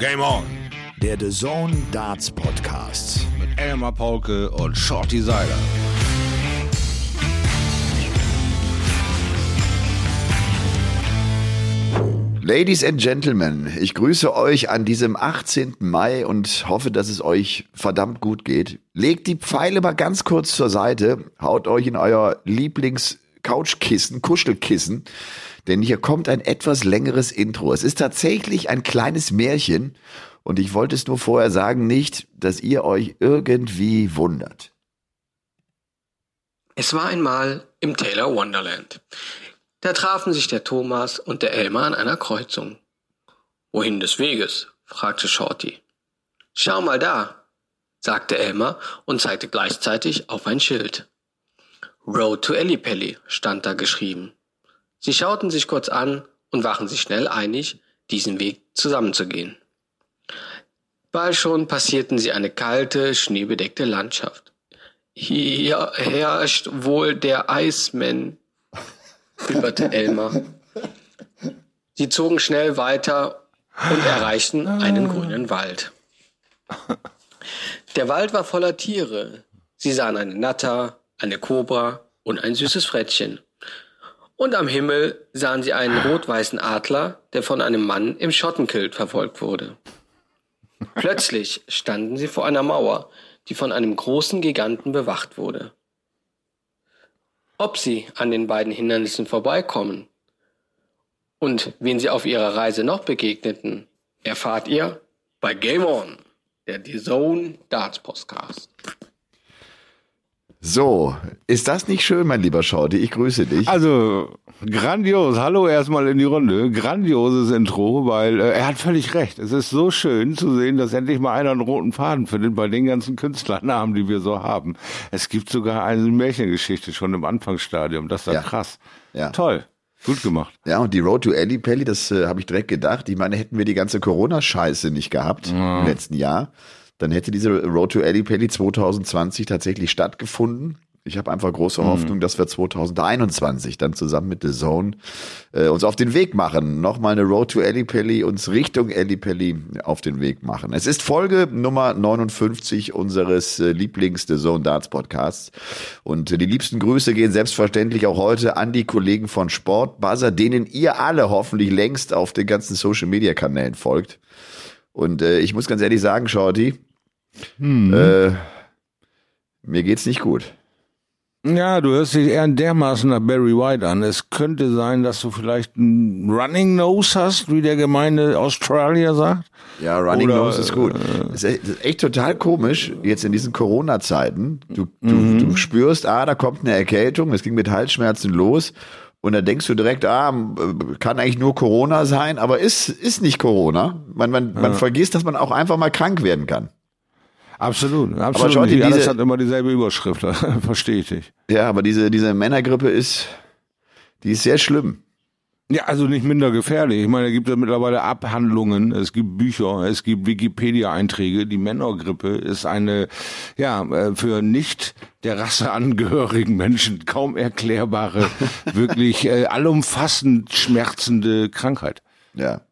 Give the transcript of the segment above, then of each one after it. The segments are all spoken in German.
Game On. Der The Zone Darts Podcast. Mit Elmar Paulke und Shorty Seiler. Ladies and Gentlemen, ich grüße euch an diesem 18. Mai und hoffe, dass es euch verdammt gut geht. Legt die Pfeile mal ganz kurz zur Seite, haut euch in euer Lieblings-Couchkissen, Kuschelkissen, denn hier kommt ein etwas längeres Intro. Es ist tatsächlich ein kleines Märchen und ich wollte es nur vorher sagen, nicht, dass ihr euch irgendwie wundert. Es war einmal im Taylor Wonderland. Da trafen sich der Thomas und der Elmar an einer Kreuzung. Wohin des Weges? fragte Shorty. Schau mal da, sagte Elmar und zeigte gleichzeitig auf ein Schild. Road to Ellipelli stand da geschrieben. Sie schauten sich kurz an und waren sich schnell einig, diesen Weg zusammenzugehen. Bald schon passierten sie eine kalte, schneebedeckte Landschaft. Hier herrscht wohl der Eisman, bibberte Elmar. Sie zogen schnell weiter und erreichten einen grünen Wald. Der Wald war voller Tiere. Sie sahen eine Natter, eine Kobra und ein süßes Frettchen. Und am Himmel sahen sie einen rot-weißen Adler, der von einem Mann im Schottenkilt verfolgt wurde. Plötzlich standen sie vor einer Mauer, die von einem großen Giganten bewacht wurde. Ob sie an den beiden Hindernissen vorbeikommen und wen sie auf ihrer Reise noch begegneten, erfahrt ihr bei Game On, der The Zone Darts Podcast. So, ist das nicht schön, mein lieber Schauti? Ich grüße dich. Also, grandios. Hallo erstmal in die Runde. Grandioses Intro, weil äh, er hat völlig recht. Es ist so schön zu sehen, dass endlich mal einer einen roten Faden findet bei den ganzen Künstlernamen, die wir so haben. Es gibt sogar eine Märchengeschichte schon im Anfangsstadium. Das ist ja, Ja. krass. Ja. Toll. Gut gemacht. Ja, und die Road to Ellie Pelli, das äh, habe ich direkt gedacht. Ich meine, hätten wir die ganze Corona-Scheiße nicht gehabt im letzten Jahr, dann hätte diese Road to Ellie Pelli 2020 tatsächlich stattgefunden. Ich habe einfach große Hoffnung, dass wir 2021 dann zusammen mit The Zone äh, uns auf den Weg machen. Nochmal eine Road to Ellie Pelli, uns Richtung Ellie Pelli auf den Weg machen. Es ist Folge Nummer 59 unseres äh, Lieblings The Zone Darts Podcasts. Und äh, die liebsten Grüße gehen selbstverständlich auch heute an die Kollegen von Sport Buzzer, denen ihr alle hoffentlich längst auf den ganzen Social Media Kanälen folgt. Und äh, ich muss ganz ehrlich sagen, Shorty, äh, mir geht's nicht gut. Ja, du hörst dich eher dermaßen nach Barry White an. Es könnte sein, dass du vielleicht einen Running Nose hast, wie der gemeine Australier sagt. Ja, Running Oder, Nose ist gut. Das ist echt- das ist echt total komisch, jetzt in diesen Corona-Zeiten. Du, du, du spürst, ah, da kommt eine Erkältung, es ging mit Halsschmerzen los. Und dann denkst du direkt, ah, kann eigentlich nur Corona sein, aber ist, ist nicht Corona. Man, man, man vergisst, dass man auch einfach mal krank werden kann. Absolut, absolut. Schotti, Nicht alles hat immer dieselbe Überschrift. Verstehe ich dich. Ja, aber diese, diese Männergrippe ist, die ist sehr schlimm. Ja, also nicht minder gefährlich. Ich meine, da gibt es mittlerweile Abhandlungen, es gibt Bücher, es gibt Wikipedia-Einträge. Die Männergrippe ist eine, ja, äh, für nicht der Rasse angehörigen Menschen kaum erklärbare, wirklich äh, allumfassend schmerzende Krankheit. Ja.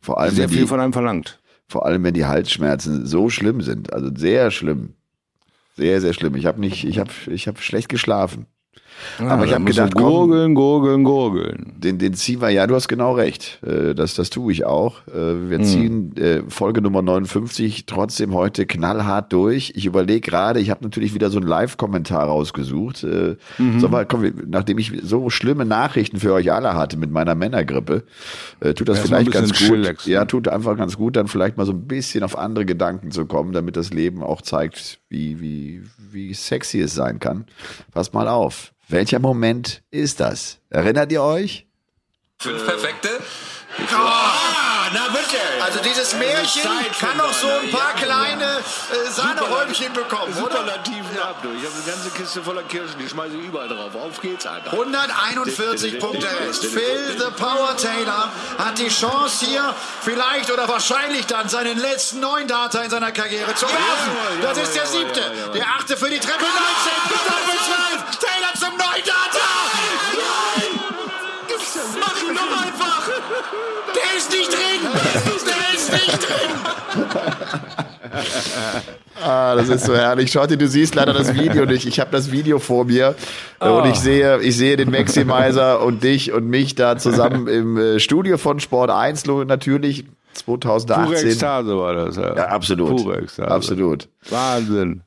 Vor allem, Sehr die, viel von einem verlangt. Vor allem, wenn die Halsschmerzen so schlimm sind. Also sehr schlimm. Sehr, sehr schlimm. Ich habe nicht, ich habe, ich habe schlecht geschlafen. Aber ich habe gedacht, gurgeln, gurgeln, gurgeln. den, den ziehen wir, ja, du hast genau recht. Äh, Das, das tue ich auch. Äh, Wir ziehen äh, Folge Nummer 59 trotzdem heute knallhart durch. Ich überlege gerade, ich habe natürlich wieder so einen Live-Kommentar rausgesucht. Äh, sag mal, komm, nachdem ich so schlimme Nachrichten für euch alle hatte mit meiner Männergrippe, tut das ein vielleicht ganz gut. chillaxen. Ja, tut einfach ganz gut, dann vielleicht mal so ein bisschen auf andere Gedanken zu kommen, damit das Leben auch zeigt, wie, wie, wie sexy es sein kann. Pass mal auf. Welcher Moment ist das? Erinnert ihr euch? Fünf perfekte? Ah, na bitte. Also dieses Märchen kann noch so ein paar kleine äh, Sahnehäubchen bekommen, oder? Superlativen ab, du. Ich habe eine ganze Kiste voller Kirschen, die schmeiße ich überall drauf. Auf geht's, Alter. 141 Punkte Rest. Phil the Power Taylor hat die Chance hier vielleicht oder wahrscheinlich dann seinen letzten neuen Data in seiner Karriere zu werfen. Das ist der siebte. Der achte für die Treppe 19. Doppel 12. Taylor zum neuen Data. Mach ihn doch einfach. Der ist nicht drin. Der ist nicht drin. Ah, das ist so herrlich. Schotti, du siehst leider das Video nicht. Ich habe das Video vor mir äh, und ich sehe, ich sehe den Maximizer und dich und mich da zusammen im äh, Studio von Sport 1 natürlich 2018. Pure Ekstase war das. Ja, Ja, absolut. Pure Ekstase. Absolut. Wahnsinn.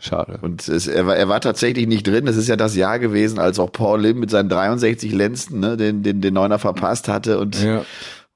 Schade. Und es, er, war, er war tatsächlich nicht drin. Das ist ja das Jahr gewesen, als auch Paul Lim mit seinen 63 Lenzen ne, den, den, den Neuner verpasst hatte und Ja.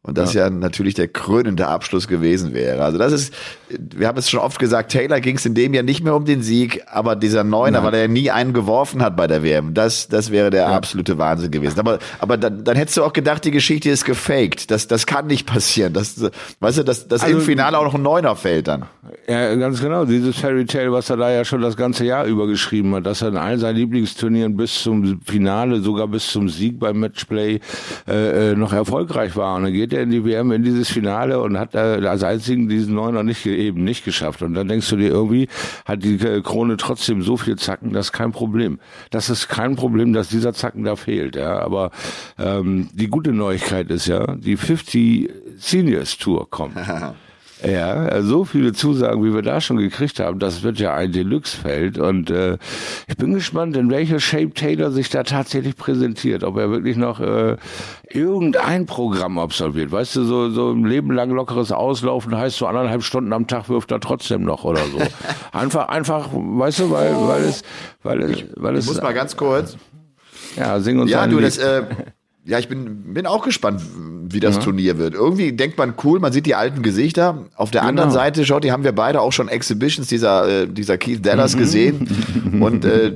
Und das ja. natürlich der krönende Abschluss gewesen wäre. Also das ist, wir haben es schon oft gesagt, Taylor ging es in dem Jahr nicht mehr um den Sieg, aber dieser Neuner, weil er ja nie einen geworfen hat bei der WM, das, das wäre der absolute Wahnsinn gewesen. Aber, aber dann, dann hättest du auch gedacht, die Geschichte ist gefaked. Das, das kann nicht passieren. Das, weißt du, dass, dass Also- im Finale auch noch ein Neuner fällt dann. Ja, ganz genau. Dieses Fairy Tale, was er da ja schon das ganze Jahr über geschrieben hat, dass er in allen seinen Lieblingsturnieren bis zum Finale, sogar bis zum Sieg beim Matchplay äh, äh, noch erfolgreich war. Und dann geht er in die WM in dieses Finale und hat äh, als einzigen diesen Neuner nicht eben nicht geschafft. Und dann denkst du dir irgendwie, hat die äh, Krone trotzdem so viel Zacken, das ist kein Problem. Das ist kein Problem, dass dieser Zacken da fehlt. Ja, aber ähm, die gute Neuigkeit ist ja, die 50 Seniors Tour kommt. Ja, so viele Zusagen, wie wir da schon gekriegt haben, das wird ja ein Deluxe-Feld und äh, ich bin gespannt, in welcher Shape Taylor sich da tatsächlich präsentiert, ob er wirklich noch äh, irgendein Programm absolviert. Weißt du, so, so ein Leben lang lockeres Auslaufen heißt so anderthalb Stunden am Tag wirft er trotzdem noch oder so. Einfach, einfach, weißt du, weil, weil es, weil es, weil Ich es, muss mal ganz kurz. ja, sing uns Ja, du, Lied. das, äh, ja, ich bin, bin auch gespannt, wie das Turnier wird. Irgendwie denkt man cool, man sieht die alten Gesichter. Auf der anderen Genau. Seite, schaut, die haben wir beide auch schon Exhibitions dieser, äh, dieser Keith Dallas Mhm. gesehen. Und äh,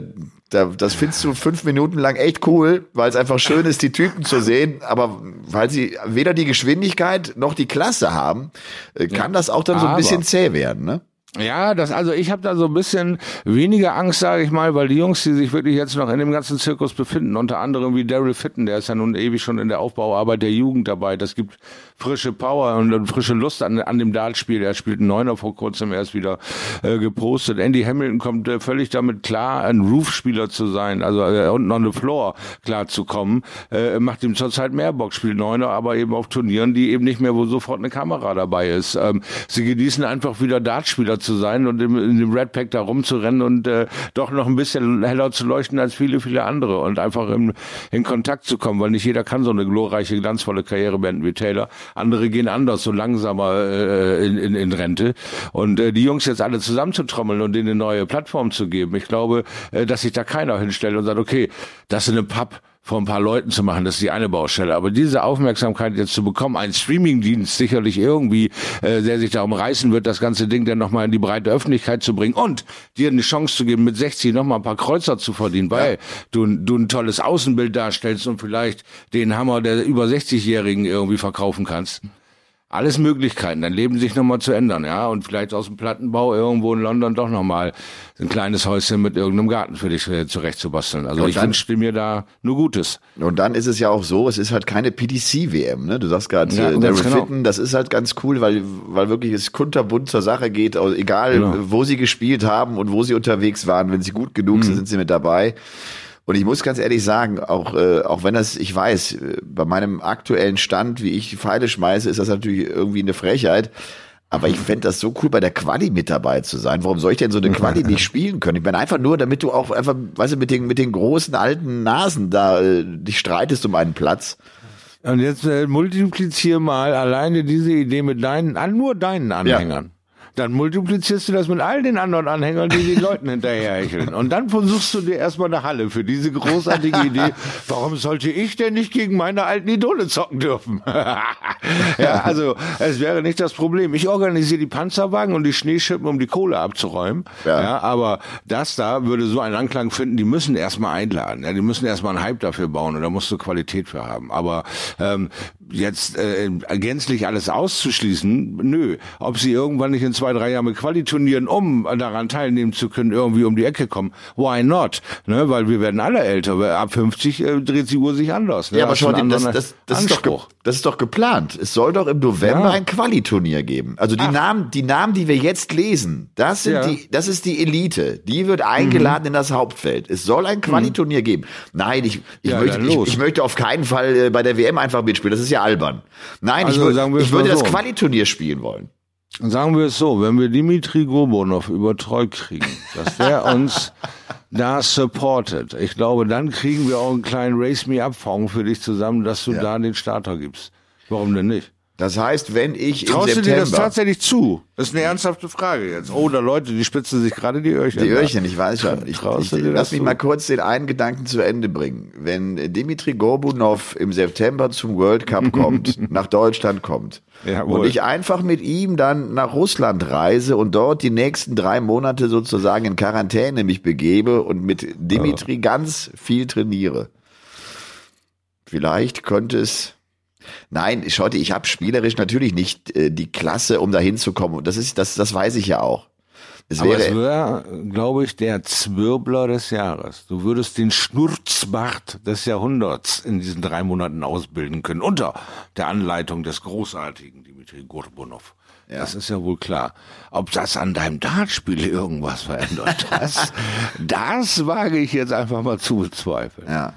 da, das findest du fünf Minuten lang echt cool, weil es einfach schön ist, die Typen zu sehen. Aber weil sie weder die Geschwindigkeit noch die Klasse haben, äh, kann das auch dann so ein Aber- bisschen zäh werden, ne? Ja, das also ich habe da so ein bisschen weniger Angst, sage ich mal, weil die Jungs, die sich wirklich jetzt noch in dem ganzen Zirkus befinden, unter anderem wie Daryl Fitten, der ist ja nun ewig schon in der Aufbauarbeit der Jugend dabei. Das gibt frische Power und, und frische Lust an, an dem Dartspiel. Er spielt einen Neuner vor kurzem erst wieder äh, gepostet. Andy Hamilton kommt äh, völlig damit klar, ein Roof-Spieler zu sein, also äh, unten on the floor klar zu kommen. Äh, macht ihm zurzeit mehr Bock, spielt Neuner, aber eben auf Turnieren, die eben nicht mehr, wo sofort eine Kamera dabei ist. Ähm, sie genießen einfach wieder Dartspieler zu sein und im, in dem Red Pack da rumzurennen und äh, doch noch ein bisschen heller zu leuchten als viele, viele andere und einfach in, in Kontakt zu kommen, weil nicht jeder kann so eine glorreiche, glanzvolle Karriere beenden wie Taylor. Andere gehen anders, so langsamer äh, in, in, in Rente. Und äh, die Jungs jetzt alle zusammenzutrommeln und denen eine neue Plattform zu geben, ich glaube, äh, dass sich da keiner hinstellt und sagt, okay, das ist eine Pub vor ein paar Leuten zu machen, das ist die eine Baustelle. Aber diese Aufmerksamkeit jetzt zu bekommen, ein Streamingdienst sicherlich irgendwie, äh, der sich darum reißen wird, das ganze Ding dann nochmal in die breite Öffentlichkeit zu bringen und dir eine Chance zu geben, mit 60 nochmal ein paar Kreuzer zu verdienen, weil du, du ein tolles Außenbild darstellst und vielleicht den Hammer der über 60-Jährigen irgendwie verkaufen kannst. Alles Möglichkeiten, dein Leben sich nochmal zu ändern, ja, und vielleicht aus dem Plattenbau irgendwo in London doch nochmal ein kleines Häuschen mit irgendeinem Garten für dich äh, zurechtzubasteln. Also Und ich wünsche mir da nur Gutes. Und dann ist es ja auch so, es ist halt keine PDC-WM, ne? Du sagst gerade, Ja, äh, Daryl genau. Fitten, das ist halt ganz cool, weil, weil wirklich es kunterbunt zur Sache geht, also egal Genau. wo sie gespielt haben und wo sie unterwegs waren, wenn sie gut genug Mhm. sind, sind sie mit dabei. Und ich muss ganz ehrlich sagen, auch, äh, auch wenn das, ich weiß, äh, bei meinem aktuellen Stand, wie ich die Pfeile schmeiße, ist das natürlich irgendwie eine Frechheit. Aber ich fänd das so cool, bei der Quali mit dabei zu sein. Warum soll ich denn so eine Quali nicht spielen können? Ich bin einfach nur, damit du auch einfach, weißt du, mit den, mit den großen alten Nasen da äh, dich streitest um einen Platz. Und jetzt äh, multiplizier mal alleine diese Idee mit deinen, nur deinen Anhängern. Dann multiplizierst du das mit all den anderen Anhängern, die den Leuten hinterherhecheln. Und dann versuchst du dir erstmal eine Halle für diese großartige Idee. Warum sollte ich denn nicht gegen meine alten Idole zocken dürfen? ja, also es wäre nicht das Problem. Ich organisiere die Panzerwagen und die Schneeschippen, um die Kohle abzuräumen. Ja. Ja. aber das da würde so einen Anklang finden, die müssen erstmal einladen. Ja, die müssen erstmal einen Hype dafür bauen und da musst du Qualität für haben. Aber ähm, jetzt äh, gänzlich alles auszuschließen, nö. Ob sie irgendwann nicht in zwei, drei Jahren mit Qualiturnieren, um daran teilnehmen zu können, irgendwie um die Ecke kommen, why not? Ne? Weil wir werden alle älter. Weil Ab 50 äh, dreht die Uhr sich anders. Ne? Ja, aber schau einen dir, das, das, das, ist doch, das ist doch geplant. Es soll doch im November Ja. ein Qualiturnier geben. Also die Namen, die Namen, die wir jetzt lesen, das sind Ja. die, das ist die Elite. Die wird eingeladen in das Hauptfeld. Es soll ein Qualiturnier geben. Nein, ich, ich, Ja, möchte, ich, ich möchte auf keinen Fall äh, bei der WM einfach mitspielen. Das ist ja albern. Nein, Also ich, ich würde mal das so. Qualiturnier spielen wollen. Sagen wir es so, wenn wir Dimitri Gorbunov über Treu kriegen, dass der uns da supportet, ich glaube, dann kriegen wir auch einen kleinen Race Me Up Fonds für dich zusammen, dass du da den Starter gibst. Warum denn nicht? Das heißt, wenn ich im Traust du dir September das tatsächlich zu? Das ist eine ernsthafte Frage jetzt. Oh, da Leute, die spitzen sich gerade die Öhrchen. Die da. Öhrchen, ich weiß schon. Ich, Traust ich, du dir lass das mich zu? mal kurz den einen Gedanken zu Ende bringen. Wenn Dimitri Gorbunov im September zum World Cup kommt, nach Deutschland kommt, Jawohl. und ich einfach mit ihm dann nach Russland reise und dort die nächsten drei Monate sozusagen in Quarantäne mich begebe und mit Dimitri ganz viel trainiere. Vielleicht könnte es Nein, schaut, ich habe spielerisch natürlich nicht äh, die Klasse, um da hinzukommen. Und das ist, das, das weiß ich ja auch. Es Aber wäre, es wäre, glaube ich, der Zwirbler des Jahres. Du würdest den Schnurzbart des Jahrhunderts in diesen drei Monaten ausbilden können, unter der Anleitung des großartigen Dimitri Gorbunov. Das ist ja wohl klar. Ob das an deinem Dartspiel irgendwas verändert, das, das wage ich jetzt einfach mal zu bezweifeln. Ja.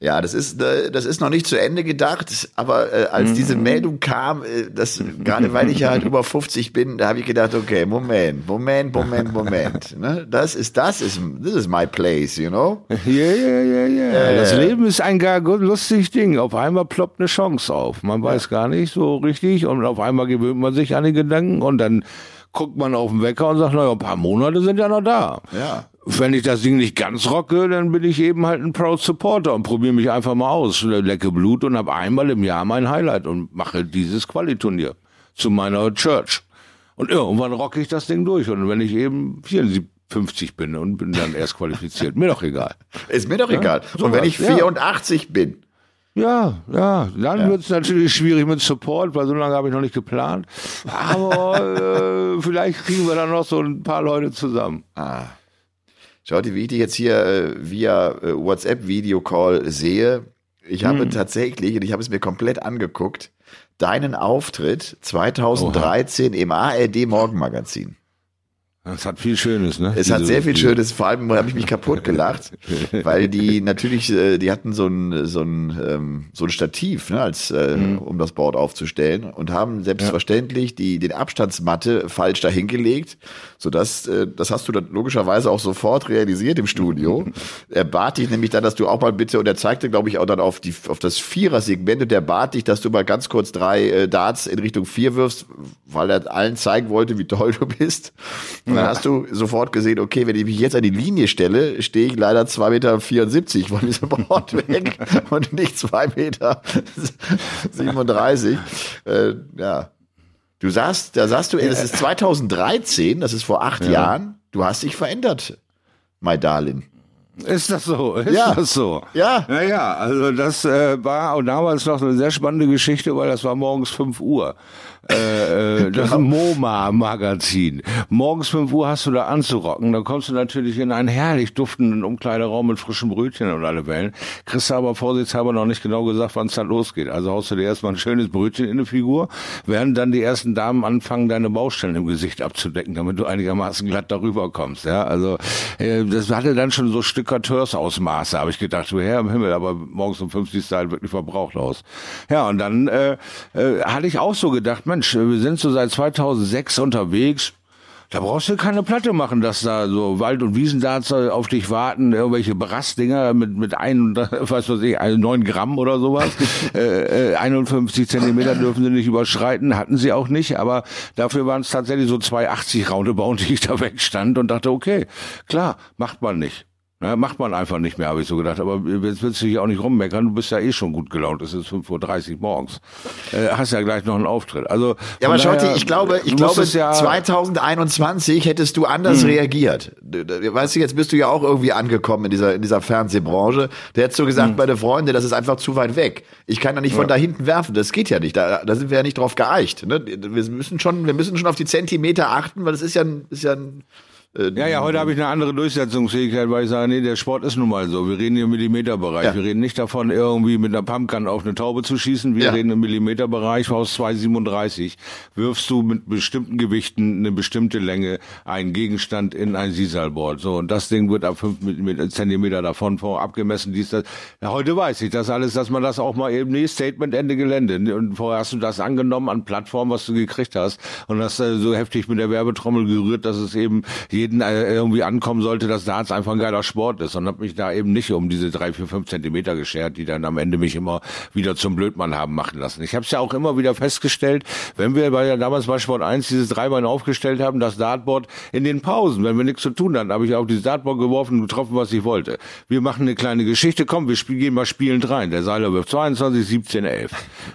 Ja, das ist äh, das ist noch nicht zu Ende gedacht, aber äh, als diese Meldung kam, äh, das gerade weil ich ja halt über 50 bin, da habe ich gedacht, okay, Moment, Moment, Moment, Moment, ne? Das ist das ist this is my place, you know? Ja, ja, ja, ja. Das Leben ist ein gar lustiges Ding. Auf einmal ploppt eine Chance auf. Man weiß gar nicht so richtig und auf einmal gewöhnt man sich an die Gedanken und dann guckt man auf den Wecker und sagt, naja, ein paar Monate sind ja noch da. Ja. Wenn ich das Ding nicht ganz rocke, dann bin ich eben halt ein Proud Supporter und probiere mich einfach mal aus, lecke Blut und habe einmal im Jahr mein Highlight und mache dieses Qualiturnier zu meiner Church. Und irgendwann rocke ich das Ding durch und wenn ich eben 54 bin und bin dann erst qualifiziert, mir doch egal. Ist mir doch egal. so und wenn was, ich ja. 84 bin, Ja, ja, dann wird's natürlich schwierig mit Support, weil so lange habe ich noch nicht geplant. Aber äh, vielleicht kriegen wir dann noch so ein paar Leute zusammen. Schaut, wie ich dich jetzt hier äh, via äh, WhatsApp-Videocall sehe, ich habe Hm. tatsächlich, und ich habe es mir komplett angeguckt, deinen Auftritt 2013 im ARD Morgenmagazin. Das hat viel Schönes, ne? Es hat sehr viel Schönes, vor allem habe ich mich kaputt gelacht, weil die natürlich, äh, die hatten so ein, so ein, ähm, so ein Stativ, ne, als, äh, Mhm. um das Board aufzustellen und haben selbstverständlich die, den Abstandsmatte falsch dahingelegt, sodass, äh, das hast du dann logischerweise auch sofort realisiert im Studio. er bat dich nämlich dann, dass du auch mal bitte, und er zeigte, glaube ich, auch dann auf die, auf das Vierer-Segment und der bat dich, dass du mal ganz kurz drei Darts in Richtung vier wirfst, weil er allen zeigen wollte, wie toll du bist. Und dann hast du sofort gesehen, okay, wenn ich mich jetzt an die Linie stelle, stehe ich leider 2,74 Meter von diesem Board weg und nicht 2,37 Meter. 37. Äh, ja. Du sagst, da sagst du, das ist 2013, das ist vor acht Jahren, du hast dich verändert, my darling. Ist das so? Ist Ja. das so? Ja. Naja, also das äh, war auch damals noch eine sehr spannende Geschichte, weil das war morgens 5 Uhr. Äh, äh, das ein MoMA-Magazin. Morgens 5 Uhr hast du da anzurocken, dann kommst du natürlich in einen herrlich duftenden Umkleideraum mit frischen Brötchen und alle Wellen. Kriegst du aber vorsichtshalber noch nicht genau gesagt, wann es dann losgeht. Also haust du dir erstmal ein schönes Brötchen in die Figur, während dann die ersten Damen anfangen, deine Baustellen im Gesicht abzudecken, damit du einigermaßen glatt darüber kommst. Ja, also äh, das hatte dann schon so Stückateurs-Ausmaße, habe ich gedacht, du Herr im Himmel, aber morgens um fünf siehst du halt wirklich verbraucht aus. Ja, und dann äh, äh, hatte ich auch so gedacht, Mensch, wir sind so seit 2006 unterwegs, da brauchst du keine Platte machen, dass da so Wald- und Wiesendarts auf dich warten, irgendwelche Brassdinger mit, mit ein, was weiß ich, ein, neun Gramm oder sowas. äh, äh, 51 Zentimeter dürfen sie nicht überschreiten, hatten sie auch nicht, aber dafür waren es tatsächlich so 280 Roundabout, die ich da wegstand und dachte, okay, klar, macht man nicht. Na, macht man einfach nicht mehr, habe ich so gedacht. Aber jetzt willst du hier auch nicht rummeckern, du bist ja eh schon gut gelaunt. Es ist 5.30 Uhr morgens. Äh, hast ja gleich noch einen Auftritt. Also, Ja, aber daher, ich glaube, ich glaube, ja, 2021 hättest du anders reagiert. Du- du- Weißt du, jetzt bist du ja auch irgendwie angekommen in dieser, in dieser Fernsehbranche. Da hättest du gesagt, meine Freunde, das ist einfach zu weit weg. Ich kann da nicht von da hinten werfen. Das geht ja nicht. Da, da sind wir ja nicht drauf geeicht. Ne? Wir müssen schon, wir müssen schon auf die Zentimeter achten, weil das ist ja ein, ist ja ein Äh, Ja, ja, heute habe ich eine andere Durchsetzungsfähigkeit, weil ich sage, nee, der Sport ist nun mal so. Wir reden hier im Millimeterbereich. Ja. Wir reden nicht davon, irgendwie mit einer Pumpgun auf eine Taube zu schießen. Wir Ja. reden im Millimeterbereich aus 237. Wirfst du mit bestimmten Gewichten eine bestimmte Länge einen Gegenstand in ein Sisalboard. So, und das Ding wird ab fünf mit- Zentimeter davon vor abgemessen. Dies, das. Ja, heute weiß ich das alles, dass man das auch mal eben, nee, Statement, Ende Gelände. Und vorher hast du das angenommen an Plattform, was du gekriegt hast. Und hast äh, so heftig mit der Werbetrommel gerührt, dass es eben jeden äh, irgendwie ankommen sollte, dass Darts einfach ein geiler Sport ist. Und hab mich da eben nicht um diese drei, vier, fünf Zentimeter geschert, die dann am Ende mich immer wieder zum Blödmann haben machen lassen. Ich habe es ja auch immer wieder festgestellt, wenn wir bei damals bei Sport 1 dieses Dreibein aufgestellt haben, das Dartboard in den Pausen, wenn wir nichts zu tun hatten, habe ich auf dieses Dartboard geworfen und getroffen, was ich wollte. Wir machen eine kleine Geschichte, komm, wir spiel, gehen mal spielend rein. Der Seiler wirft 22, 17, 11.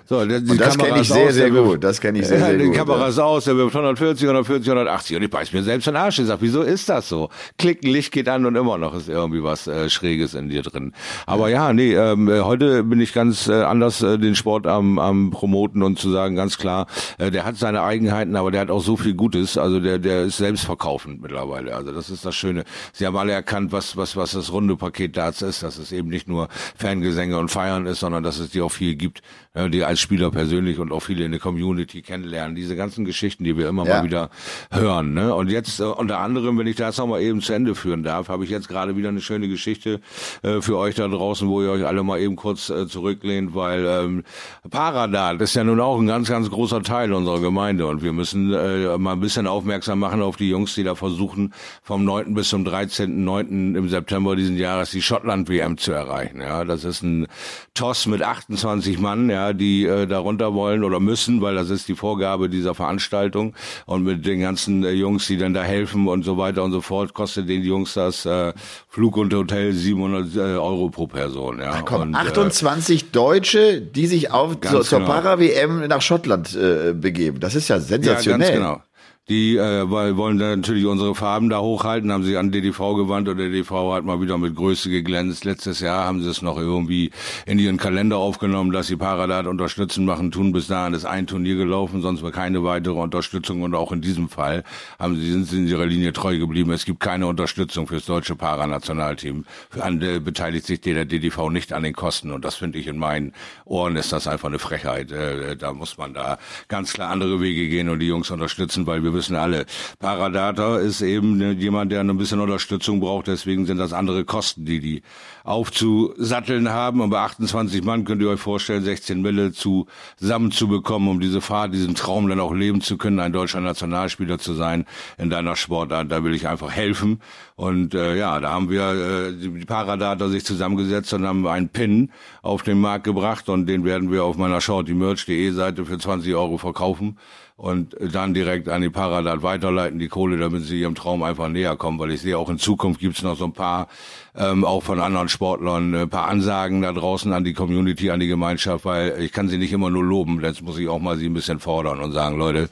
So, der, die das Kamera kenne ich sehr, aus, sehr gut. Das kenne ich sehr, ja, sehr die gut. Kamera ja. ist aus, der wirft 140, 140, 180 und ich beiß mir selbst den Arsch. Ich sag, wieso ist das so? Klick, ein Licht geht an und immer noch ist irgendwie was äh, Schräges in dir drin. Aber ja, nee, ähm, äh, heute bin ich ganz äh, anders äh, den Sport am, am promoten und zu sagen, ganz klar, äh, der hat seine Eigenheiten, aber der hat auch so viel Gutes. Also der, der ist selbstverkaufend mittlerweile. Also das ist das Schöne. Sie haben alle erkannt, was, was, was das runde Paket Darts ist, dass es eben nicht nur Fangesänge und Feiern ist, sondern dass es dir auch viel gibt, äh, die als Spieler persönlich und auch viele in der Community kennenlernen. Diese ganzen Geschichten, die wir immer Ja. mal wieder hören. Ne? Und jetzt äh, unter anderem, wenn ich das noch mal eben zu Ende führen darf, habe ich jetzt gerade wieder eine schöne Geschichte äh, für euch da draußen, wo ihr euch alle mal eben kurz äh, zurücklehnt, weil ähm, Paradart ist ja nun auch ein ganz, ganz großer Teil unserer Gemeinde und wir müssen äh, mal ein bisschen aufmerksam machen auf die Jungs, die da versuchen, vom 9. bis zum 13.9. im September diesen Jahres die Schottland-WM zu erreichen. Ja, das ist ein Toss mit 28 Mann, ja, die äh, darunter wollen oder müssen, weil das ist die Vorgabe dieser Veranstaltung und mit den ganzen äh, Jungs, die dann da helfen und so weiter und so fort, kostet den Jungs das äh, Flug und Hotel 700 äh, Euro pro Person. Ja, Komm, und, äh, 28 Deutsche, die sich auf zur genau. Para-WM nach Schottland äh, begeben. Das ist ja sensationell. Ja, ganz genau. Die äh, weil, wollen dann natürlich unsere Farben da hochhalten, haben sich an DDV gewandt und der DDV hat mal wieder mit Größe geglänzt. Letztes Jahr haben sie es noch irgendwie in ihren Kalender aufgenommen, dass sie Paradat unterstützen machen, tun bis dahin ist ein Turnier gelaufen, sonst war keine weitere Unterstützung und auch in diesem Fall haben sie sind sie in ihrer Linie treu geblieben. Es gibt keine Unterstützung fürs deutsche Paranationalteam. Für andere beteiligt sich der DDV nicht an den Kosten und das finde ich in meinen Ohren ist das einfach eine Frechheit. Äh, da muss man da ganz klar andere Wege gehen und die Jungs unterstützen, weil wir wissen alle, Paradata ist eben ne, jemand, der ein bisschen Unterstützung braucht. Deswegen sind das andere Kosten, die die aufzusatteln haben. Und bei 28 Mann könnt ihr euch vorstellen, 16 Mille zusammenzubekommen, um diese Fahrt, diesen Traum dann auch leben zu können, ein deutscher Nationalspieler zu sein in deiner Sportart. Da will ich einfach helfen. Und äh, ja, da haben wir äh, die Paradata sich zusammengesetzt und haben einen Pin auf den Markt gebracht und den werden wir auf meiner shortymerch.de Seite für 20 Euro verkaufen und dann direkt an die Paradat weiterleiten, die Kohle, damit sie ihrem Traum einfach näher kommen, weil ich sehe auch in Zukunft gibt's noch so ein paar, ähm, auch von anderen Sportlern, ein paar Ansagen da draußen an die Community, an die Gemeinschaft, weil ich kann sie nicht immer nur loben, jetzt muss ich auch mal sie ein bisschen fordern und sagen, Leute,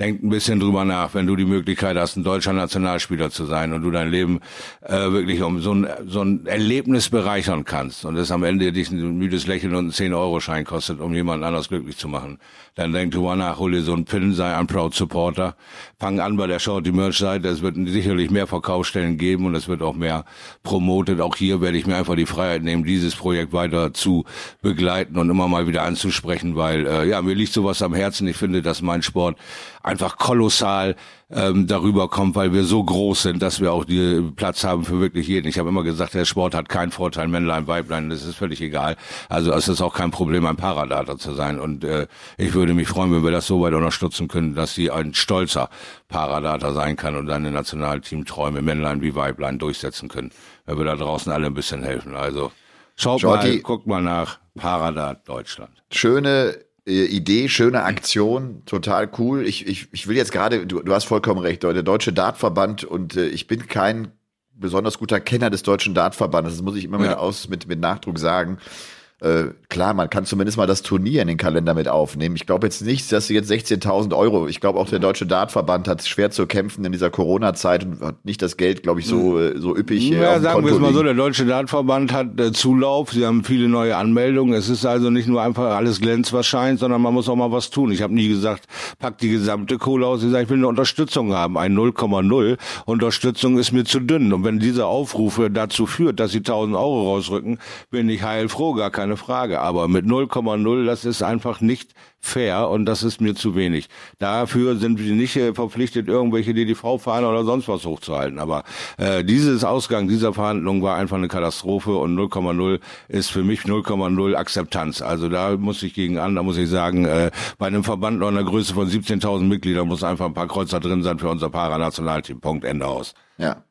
denkt ein bisschen drüber nach, wenn du die Möglichkeit hast, ein deutscher Nationalspieler zu sein und du dein Leben äh, wirklich um so ein, so ein Erlebnis bereichern kannst und es am Ende dich ein müdes Lächeln und einen 10-Euro-Schein kostet, um jemanden anders glücklich zu machen, dann denk drüber nach, hol dir so einen Pin, sei ein Proud Supporter, fang an bei der Shorty Merch Seite, es wird sicherlich mehr Verkaufsstellen geben und es wird auch mehr promotet. Auch hier werde ich mir einfach die Freiheit nehmen, dieses Projekt weiter zu begleiten und immer mal wieder anzusprechen, weil äh, ja, mir liegt sowas am Herzen. Ich finde, dass mein Sport einfach kolossal ähm, darüber kommt, weil wir so groß sind, dass wir auch die Platz haben für wirklich jeden. Ich habe immer gesagt, der Sport hat keinen Vorteil, Männlein, Weiblein, das ist völlig egal. Also es ist auch kein Problem, ein Paradata zu sein. Und äh, ich würde mich freuen, wenn wir das so weit unterstützen können, dass sie ein stolzer Paradata sein kann und seine Nationalteamträume, Männlein wie Weiblein, durchsetzen können. Wenn wir da draußen alle ein bisschen helfen. Also schaut Shorty. mal, guckt mal nach Paradat Deutschland. Schöne äh, Idee, schöne Aktion, total cool. Ich, ich, ich will jetzt gerade, du, du hast vollkommen recht, der Deutsche Dartverband und äh, ich bin kein besonders guter Kenner des Deutschen Dartverbandes, das muss ich immer Ja. mit, aus, mit, mit Nachdruck sagen. Äh, klar, man kann zumindest mal das Turnier in den Kalender mit aufnehmen. Ich glaube jetzt nicht, dass sie jetzt 16.000 Euro, ich glaube auch der Deutsche Dartverband hat schwer zu kämpfen in dieser Corona-Zeit und hat nicht das Geld, glaube ich, so, äh, so üppig äh, Ja, sagen wir es mal so, der Deutsche Dartverband hat äh, Zulauf, sie haben viele neue Anmeldungen. Es ist also nicht nur einfach alles glänzt, was scheint, sondern man muss auch mal was tun. Ich habe nie gesagt, pack die gesamte Kohle aus. Ich sage, ich will eine Unterstützung haben, ein 0,0. Unterstützung ist mir zu dünn. Und wenn diese Aufrufe dazu führt, dass sie 1000 Euro rausrücken, bin ich heilfroh, gar keine Frage. Aber mit 0,0, das ist einfach nicht fair und das ist mir zu wenig. Dafür sind wir nicht verpflichtet, irgendwelche DDV-Fahne oder sonst was hochzuhalten. Aber äh, dieses Ausgang dieser Verhandlungen war einfach eine Katastrophe und 0,0 ist für mich 0,0 Akzeptanz. Also da muss ich gegen an, da muss ich sagen, äh, bei einem Verband noch einer Größe von 17.000 Mitgliedern muss einfach ein paar Kreuzer drin sein für unser Paranationalteam. Punkt, Ende aus. Ja.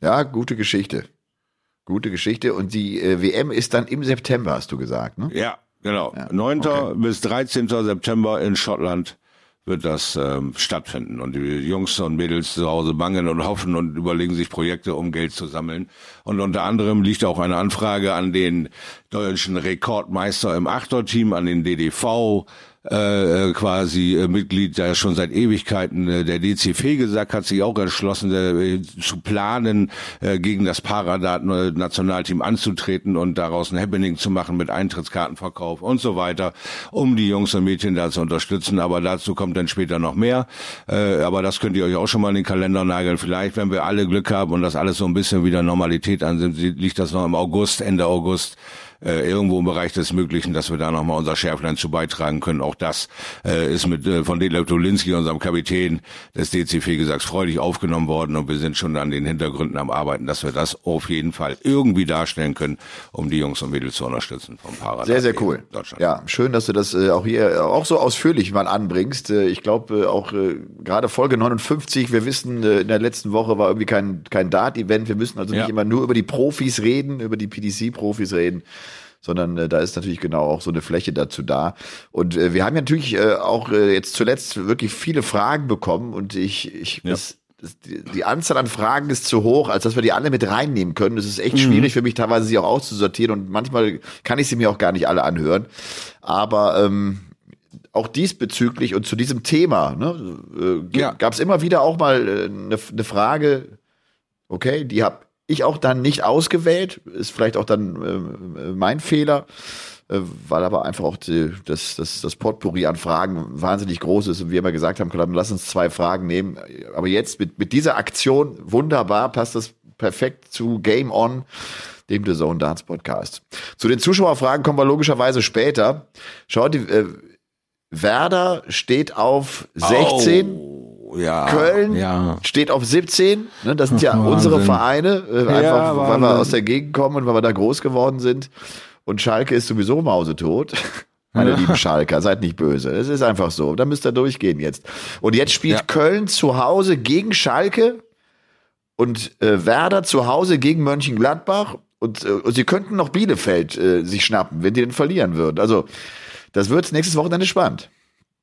Ja, gute Geschichte. Gute Geschichte. Und die äh, WM ist dann im September, hast du gesagt, ne? Ja, genau. Ja, 9. okay. bis 13. September in Schottland wird das ähm, stattfinden. Und die Jungs und Mädels zu Hause bangen und hoffen und überlegen sich Projekte, um Geld zu sammeln. Und unter anderem liegt auch eine Anfrage an den deutschen Rekordmeister im Achterteam, an den DDV, äh, quasi äh, Mitglied, der schon seit Ewigkeiten äh, der DCV gesagt hat, sich auch entschlossen äh, zu planen, äh, gegen das Paradat-Nationalteam anzutreten und daraus ein Happening zu machen mit Eintrittskartenverkauf und so weiter, um die Jungs und Mädchen da zu unterstützen. Aber dazu kommt dann später noch mehr. Äh, aber das könnt ihr euch auch schon mal in den Kalender nageln. Vielleicht, wenn wir alle Glück haben und das alles so ein bisschen wieder Normalität ansehen, liegt das noch im August, Ende August äh, irgendwo im Bereich des Möglichen, dass wir da nochmal unser Schärflein zu beitragen können. Auch das äh, ist mit äh, von Detlef Dolinski, unserem Kapitän des DCV gesagt, freudig aufgenommen worden und wir sind schon an den Hintergründen am Arbeiten, dass wir das auf jeden Fall irgendwie darstellen können, um die Jungs und Mädels zu unterstützen vom Parad. Sehr, sehr cool. Deutschland. Ja, schön, dass du das äh, auch hier äh, auch so ausführlich mal anbringst. Äh, ich glaube äh, auch äh, gerade Folge 59, wir wissen, äh, in der letzten Woche war irgendwie kein, kein Dart-Event. Wir müssen also Ja. nicht immer nur über die Profis reden, über die PDC-Profis reden sondern äh, da ist natürlich genau auch so eine Fläche dazu da. Und äh, wir haben ja natürlich äh, auch äh, jetzt zuletzt wirklich viele Fragen bekommen und ich, ich Ja. das, die, Anzahl an Fragen ist zu hoch, als dass wir die alle mit reinnehmen können. Es ist echt schwierig für mich, teilweise sie auch auszusortieren und manchmal kann ich sie mir auch gar nicht alle anhören. Aber ähm, auch diesbezüglich und zu diesem Thema ne, äh, Ja. gab es immer wieder auch mal äh, eine ne Frage, okay, die habe ich auch dann nicht ausgewählt, ist vielleicht auch dann äh, mein Fehler, äh, weil aber einfach auch die, das, das, das Potpourri an Fragen wahnsinnig groß ist und wir immer gesagt haben, komm, lass uns zwei Fragen nehmen. Aber jetzt mit, mit dieser Aktion, wunderbar, passt das perfekt zu Game On, dem The Zone Dance Podcast. Zu den Zuschauerfragen kommen wir logischerweise später. Schaut, die, äh, Werder steht auf 16. Oh, ja. Köln Ja. steht auf 17. Ne, das sind ja Wahnsinn. unsere Vereine, äh, einfach Ja, weil wir aus der Gegend kommen und weil wir da groß geworden sind. Und Schalke ist sowieso mausetot. Meine lieben Schalker, seid nicht böse. Es ist einfach so. Da müsst ihr durchgehen jetzt. Und jetzt spielt. Köln zu Hause gegen Schalke und äh, Werder zu Hause gegen Mönchengladbach. Und, äh, und sie könnten noch Bielefeld äh, sich schnappen, wenn die denn verlieren würden. Also, das wird nächstes Wochenende spannend.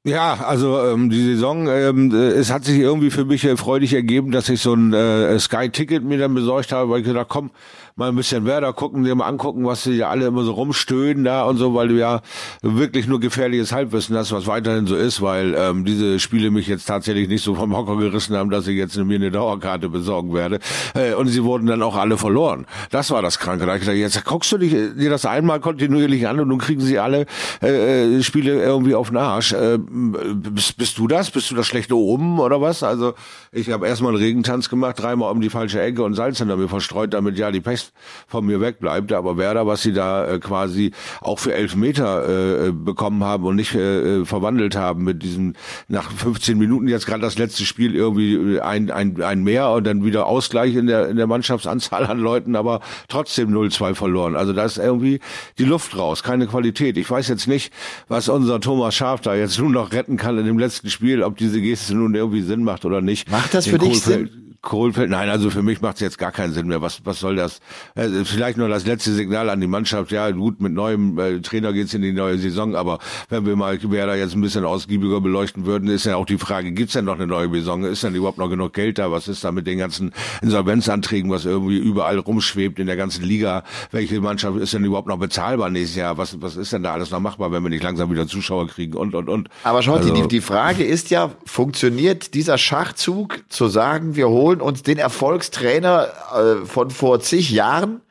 Ja, also ähm, die Saison, ähm, äh, es hat sich irgendwie für mich äh, freudig ergeben, dass ich so ein äh, Sky-Ticket mir dann besorgt habe, weil ich gedacht, komm, mal ein bisschen Werder gucken, dir mal angucken, was sie ja alle immer so rumstöhnen da und so, weil du ja wirklich nur gefährliches Halbwissen hast, was weiterhin so ist, weil ähm, diese Spiele mich jetzt tatsächlich nicht so vom Hocker gerissen haben, dass ich jetzt mir eine Dauerkarte besorgen werde. Äh, und sie wurden dann auch alle verloren. Das war das Kranke. Da ich gedacht, jetzt guckst du dich, äh, dir das einmal kontinuierlich an und nun kriegen sie alle äh, äh, Spiele irgendwie auf den Arsch. Äh, bist, bist du das? Bist du das schlechte oben oder was? Also ich habe erstmal einen Regentanz gemacht, dreimal um die falsche Ecke und Salz hinter mir verstreut, damit ja die Pest von mir wegbleibt. Aber Werder, was sie da äh, quasi auch für elf Meter äh, bekommen haben und nicht äh, verwandelt haben mit diesem nach 15 Minuten jetzt gerade das letzte Spiel irgendwie ein, ein, ein mehr und dann wieder Ausgleich in der, in der Mannschaftsanzahl an Leuten, aber trotzdem 0-2 verloren. Also da ist irgendwie die Luft raus, keine Qualität. Ich weiß jetzt nicht, was unser Thomas Schaf da jetzt nun noch retten kann in dem letzten Spiel, ob diese Geste nun irgendwie Sinn macht oder nicht. Macht das Den für dich Kohlfeld- Kohlfeld, nein, also für mich macht es jetzt gar keinen Sinn mehr. Was, was soll das? Also vielleicht nur das letzte Signal an die Mannschaft. Ja, gut, mit neuem äh, Trainer geht's in die neue Saison, aber wenn wir mal Werder jetzt ein bisschen ausgiebiger beleuchten würden, ist ja auch die Frage, gibt's denn noch eine neue Saison? Ist denn überhaupt noch genug Geld da? Was ist da mit den ganzen Insolvenzanträgen, was irgendwie überall rumschwebt in der ganzen Liga? Welche Mannschaft ist denn überhaupt noch bezahlbar nächstes Jahr? Was, was ist denn da alles noch machbar, wenn wir nicht langsam wieder Zuschauer kriegen und, und, und? Aber schaut, Also- die, die Frage ist ja, funktioniert dieser Schachzug zu sagen, wir holen uns den Erfolgstrainer äh, von vor zig Jahren,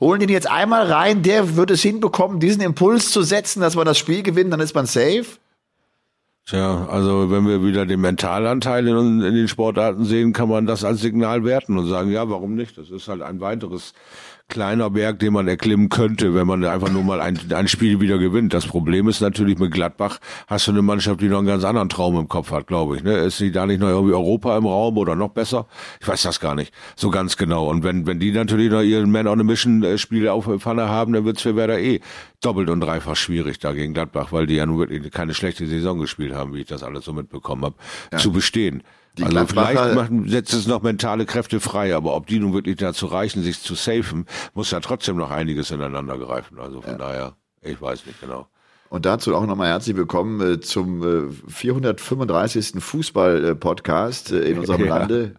holen den jetzt einmal rein, der wird es hinbekommen, diesen Impuls zu setzen, dass man das Spiel gewinnt, dann ist man safe? Tja, also wenn wir wieder den Mentalanteil in, in den Sportarten sehen, kann man das als Signal werten und sagen, ja, warum nicht? Das ist halt ein weiteres kleiner Berg, den man erklimmen könnte, wenn man einfach nur mal ein, ein Spiel wieder gewinnt. Das Problem ist natürlich mit Gladbach hast du eine Mannschaft, die noch einen ganz anderen Traum im Kopf hat, glaube ich. Ne? Ist die da nicht noch irgendwie Europa im Raum oder noch besser? Ich weiß das gar nicht so ganz genau. Und wenn, wenn die natürlich noch ihren Man on a Mission äh, Spiele auf der Pfanne haben, dann wird's für Werder eh doppelt und dreifach schwierig da gegen Gladbach, weil die ja nun wirklich keine schlechte Saison gespielt haben, wie ich das alles so mitbekommen habe, zu bestehen. Die also Gladbacher- vielleicht setzt es noch mentale Kräfte frei, aber ob die nun wirklich dazu reichen, sich zu safen, muss ja trotzdem noch einiges ineinander greifen. Also von daher, ich weiß nicht genau. Und dazu auch nochmal herzlich willkommen äh, zum äh, 435. Fußball-Podcast äh, in unserem Ja. Lande.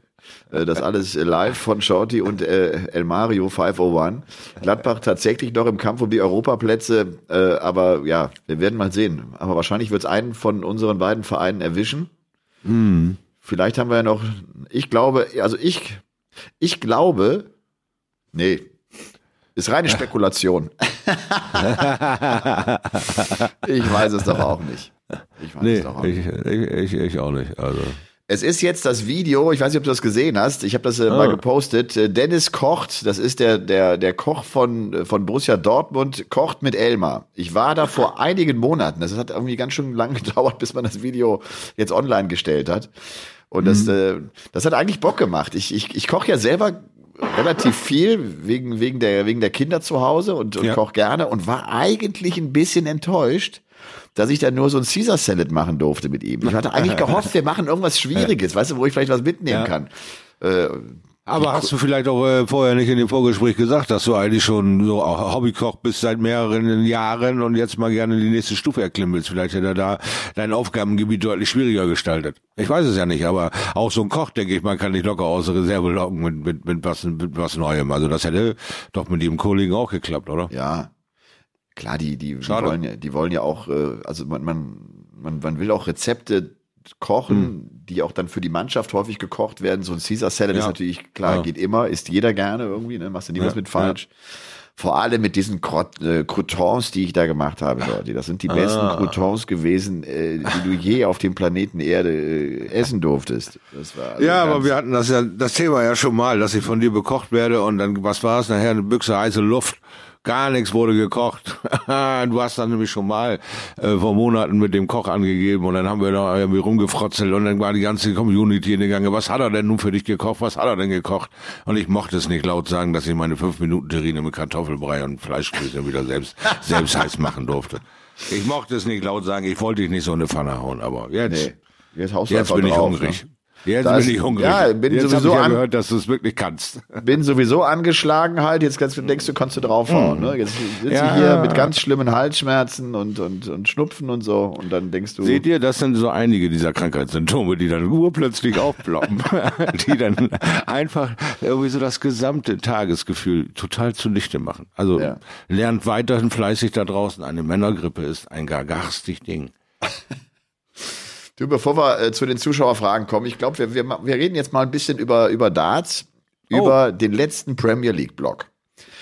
Äh, das alles live von Shorty und äh, El Mario 501. Gladbach tatsächlich noch im Kampf um die Europaplätze, äh, aber ja, wir werden mal sehen. Aber wahrscheinlich wird es einen von unseren beiden Vereinen erwischen. Vielleicht haben wir ja noch, ich glaube, also ich, ich glaube, nee, ist reine Spekulation. ich weiß es doch auch nicht. Ich weiß Nee, es doch auch nicht. ich, ich, ich, ich auch nicht. Also. Es ist jetzt das Video, ich weiß nicht, ob du das gesehen hast, ich habe das äh, Ah. mal gepostet. Äh, Dennis kocht, das ist der, der, der Koch von, äh, von Borussia Dortmund, kocht mit Elmar. Ich war da vor einigen Monaten, das hat irgendwie ganz schön lang gedauert, bis man das Video jetzt online gestellt hat. Und das, äh, das hat eigentlich Bock gemacht. Ich, ich, ich koche ja selber relativ viel wegen, wegen, der, wegen der Kinder zu Hause und, und Ja. koche gerne und war eigentlich ein bisschen enttäuscht, dass ich dann nur so ein Caesar Salad machen durfte mit ihm. Ich hatte eigentlich gehofft, wir machen irgendwas Schwieriges, weißt du, wo ich vielleicht was mitnehmen Ja. kann. Äh, Aber hast du vielleicht auch äh, vorher nicht in dem Vorgespräch gesagt, dass du eigentlich schon so Hobbykoch bist seit mehreren Jahren und jetzt mal gerne die nächste Stufe erklimmen willst? Vielleicht hätte er da dein Aufgabengebiet deutlich schwieriger gestaltet. Ich weiß es ja nicht, aber auch so ein Koch, denke ich mal, kann dich locker aus der Reserve locken mit, mit, mit, was, mit was Neuem. Also das hätte doch mit dem Kollegen auch geklappt, oder? ja, klar, die, die, die wollen ja, die wollen ja auch, äh, also man, man, man, man will auch Rezepte kochen, die auch dann für die Mannschaft häufig gekocht werden. So ein Caesar Salad ist Ja. natürlich klar, Ja. geht immer, isst jeder gerne irgendwie, ne? machst du nie was mit falsch. Vor allem mit diesen Crot äh, Croutons, die ich da gemacht habe, Leute. Das sind die besten Ah. Croutons gewesen, äh, die du je auf dem Planeten Erde äh, essen durftest. Das war also Ja, aber wir hatten das ja, das Thema ja schon mal, dass ich von dir bekocht werde und dann, was war es nachher, eine Büchse heiße Luft. Gar nichts wurde gekocht. du hast dann nämlich schon mal äh, vor Monaten mit dem Koch angegeben und dann haben wir da irgendwie rumgefrotzelt und dann war die ganze Community in den Gange. Was hat er denn nun für dich gekocht? Was hat er denn gekocht? Und ich mochte es nicht laut sagen, dass ich meine fünf Minuten Terrine mit Kartoffelbrei und Fleischklößchen wieder selbst, selbst heiß machen durfte. Ich mochte es nicht laut sagen, ich wollte dich nicht so in eine Pfanne hauen, aber jetzt, Nee, jetzt jetzt bin ich drauf, hungrig. Ne? Jetzt Das- bin ich hungrig. ja, bin Jetzt sowieso ich ja an- gehört, dass du es wirklich kannst. bin sowieso angeschlagen halt, jetzt kannst, du- denkst du, kannst du draufhauen. Ne? Jetzt sitze ich Ja. hier mit ganz schlimmen Halsschmerzen und, und, und Schnupfen und so und dann denkst du, Seht ihr, das sind so einige dieser Krankheitssymptome, die dann urplötzlich aufploppen, die dann einfach irgendwie so das gesamte Tagesgefühl total zunichte machen. Also Ja. lernt weiterhin fleißig da draußen, eine Männergrippe ist ein gar garstig Ding. Du, bevor wir äh, zu den Zuschauerfragen kommen, ich glaube, wir, wir, wir reden jetzt mal ein bisschen über, über Darts, Oh. über den letzten Premier League Block.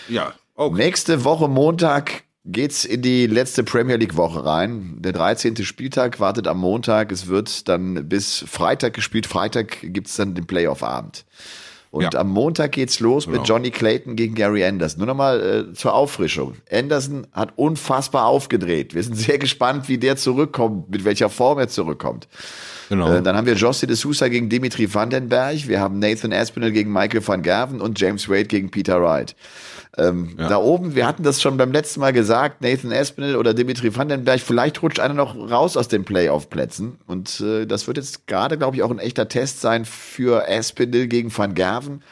Ja, okay. Nächste Woche Montag geht's in die letzte Premier League Woche rein. Der 13. Spieltag wartet am Montag. Es wird dann bis Freitag gespielt. Freitag gibt's dann den Playoff-Abend. Und Ja. am Montag geht's los Genau. mit Johnny Clayton gegen Gary Anderson. Nur nochmal äh, zur Auffrischung. Anderson hat unfassbar aufgedreht. Wir sind sehr gespannt, wie der zurückkommt, mit welcher Form er zurückkommt. Genau. Äh, dann haben wir Jossi de Sousa gegen Dimitri Vandenberg. Wir haben Nathan Aspinall gegen Michael van Gerven und James Wade gegen Peter Wright. Ähm, Da oben, wir hatten das schon beim letzten Mal gesagt, Nathan Aspinall oder Dimitri Vandenberg, vielleicht rutscht einer noch raus aus den Playoff-Plätzen. Und äh, das wird jetzt gerade, glaube ich, auch ein echter Test sein für Aspinall gegen Van Gerven.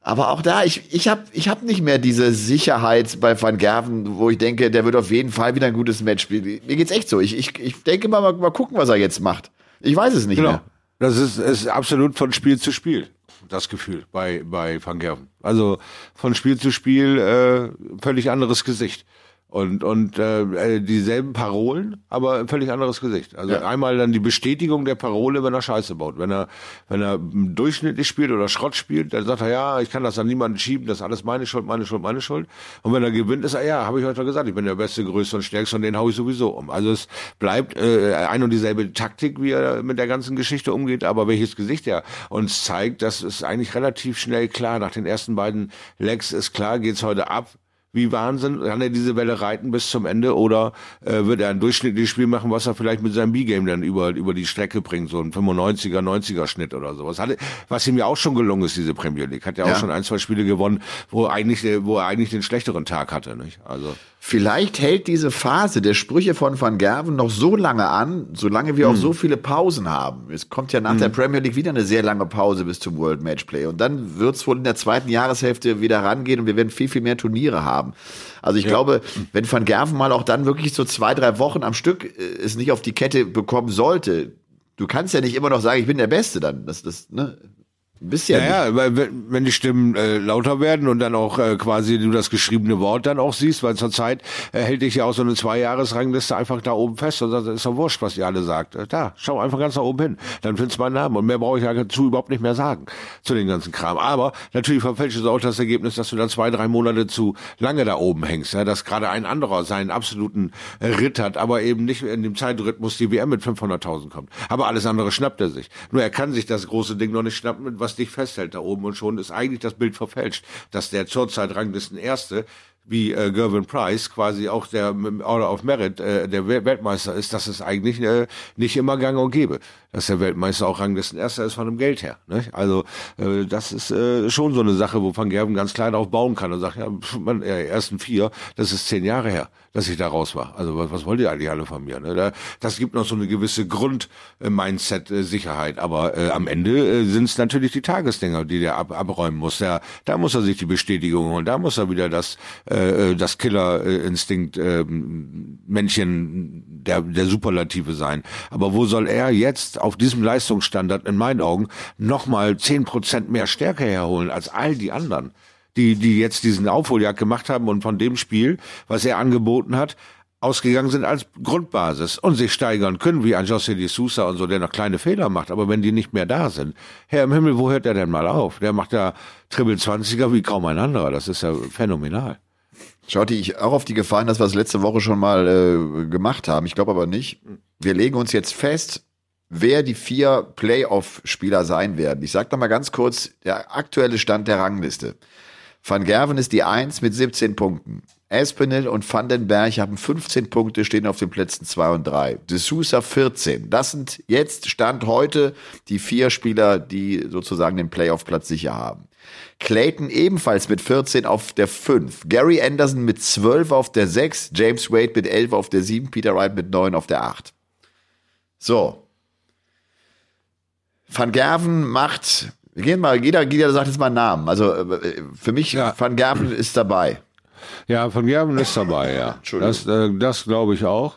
Aber auch da, ich, ich habe ich hab nicht mehr diese Sicherheit bei Van Gerven, wo ich denke, der wird auf jeden Fall wieder ein gutes Match spielen. Mir geht's echt so. Ich, ich, ich denke mal, mal, mal gucken, was er jetzt macht. Ich weiß es nicht Genau. mehr. Das ist, ist absolut von Spiel zu Spiel, das Gefühl bei, bei Van Gerven. Also von Spiel zu Spiel äh, völlig anderes Gesicht. Und, und äh, dieselben Parolen, aber ein völlig anderes Gesicht. Also Ja. einmal dann die Bestätigung der Parole, wenn er Scheiße baut. Wenn er, wenn er durchschnittlich spielt oder Schrott spielt, dann sagt er, ja, ich kann das an niemanden schieben, das ist alles meine Schuld, meine Schuld, meine Schuld. Und wenn er gewinnt, ist er, ja, habe ich heute gesagt, ich bin der Beste, Größte und Stärkste und den hau ich sowieso um. Also es bleibt äh, ein und dieselbe Taktik, wie er mit der ganzen Geschichte umgeht, aber welches Gesicht er uns zeigt, das ist eigentlich relativ schnell klar. Nach den ersten beiden Legs ist klar, geht's heute ab wie Wahnsinn. Kann er diese Welle reiten bis zum Ende oder äh, wird er ein durchschnittliches Spiel machen, was er vielleicht mit seinem B-Game dann über, über die Strecke bringt, so ein 95er, 90er Schnitt oder sowas. Hatte, was ihm ja auch schon gelungen ist, diese Premier League. Hat ja auch Ja. schon ein, zwei Spiele gewonnen, wo er eigentlich, wo er eigentlich den schlechteren Tag hatte. Nicht? Also Vielleicht hält diese Phase der Sprüche von Van Gerven noch so lange an, solange wir auch so viele Pausen haben. Es kommt ja nach der Premier League wieder eine sehr lange Pause bis zum World Matchplay. Und dann wird es wohl in der zweiten Jahreshälfte wieder rangehen und wir werden viel, viel mehr Turniere haben. Also ich glaube, wenn Van Gerven mal auch dann wirklich so zwei, drei Wochen am Stück äh, es nicht auf die Kette bekommen sollte, du kannst ja nicht immer noch sagen, ich bin der Beste dann. Das, das, ne? Bist ja, Ja, nicht. ja, weil wenn, die Stimmen äh, lauter werden und dann auch äh, quasi du das geschriebene Wort dann auch siehst, weil zurzeit äh, hält dich ja auch so eine Zweijahresrangliste einfach da oben fest und das ist doch wurscht, was ihr alle sagt. Äh, Da, schau einfach ganz nach oben hin, dann findest du meinen Namen und mehr brauche ich dazu überhaupt nicht mehr sagen zu den ganzen Kram. Aber natürlich verfälscht es auch das Ergebnis, dass du dann zwei, drei Monate zu lange da oben hängst, ja, dass gerade ein anderer seinen absoluten Ritt hat, aber eben nicht in dem Zeitrhythmus die WM mit 500.000 kommt. Aber alles andere schnappt er sich. Nur er kann sich das große Ding noch nicht schnappen, was dich festhält da oben und schon ist eigentlich das Bild verfälscht, dass der zurzeit Ranglisten Erste wie äh, Gervin Price quasi auch der dem Order of Merit äh, der Wel- Weltmeister ist, das ist eigentlich äh, nicht immer gang und gäbe, dass der Weltmeister auch Ranglisten Erster ist von dem Geld her. Ne? Also äh, das ist äh, schon so eine Sache, wo Van Gerven ganz klein aufbauen kann und sagt, ja, pf, man, äh, ersten vier, das ist zehn Jahre her, dass ich da raus war. Also was, was wollt ihr eigentlich alle von mir? Ne? Da, das gibt noch so eine gewisse Grund-Mindset-Sicherheit, aber äh, am Ende äh, sind es natürlich die Tagesdinger, die der ab, abräumen muss. Der, da muss er sich die Bestätigung holen, da muss er wieder das, äh, äh, das Killer-Instinkt-Männchen der, der Superlative sein. Aber wo soll er jetzt auf diesem Leistungsstandard in meinen Augen nochmal zehn Prozent mehr Stärke herholen als all die anderen? die, die jetzt diesen Aufholjagd gemacht haben und von dem Spiel, was er angeboten hat, ausgegangen sind als Grundbasis und sich steigern können, wie ein José de Sousa und so, der noch kleine Fehler macht. Aber wenn die nicht mehr da sind, Herr im Himmel, wo hört er denn mal auf? Der macht ja Triple 20er wie kaum ein anderer. Das ist ja phänomenal. Schaut ich auch auf die Gefahren, dass wir es letzte Woche schon mal äh, gemacht haben. Ich glaube aber nicht. Wir legen uns jetzt fest, wer die vier Playoff-Spieler sein werden. Ich sage mal ganz kurz der aktuelle Stand der Rangliste. Van Gerven ist die Eins mit 17 Punkten. Espinel und Vandenberg haben 15 Punkte, stehen auf den Plätzen 2 und 3. De Sousa 14. Das sind jetzt Stand heute die vier Spieler, die sozusagen den Playoff-Platz sicher haben. Clayton ebenfalls mit 14 auf der 5. Gary Anderson mit 12 auf der 6. James Wade mit 11 auf der 7. Peter Wright mit 9 auf der 8. So. Van Gerven macht, wir gehen mal, jeder, jeder sagt jetzt mal einen Namen. Also äh, für mich, Ja. Van Gerven ist dabei. Ja, von Gerben ist dabei, ja. Entschuldigung. Das, äh, das glaube ich auch.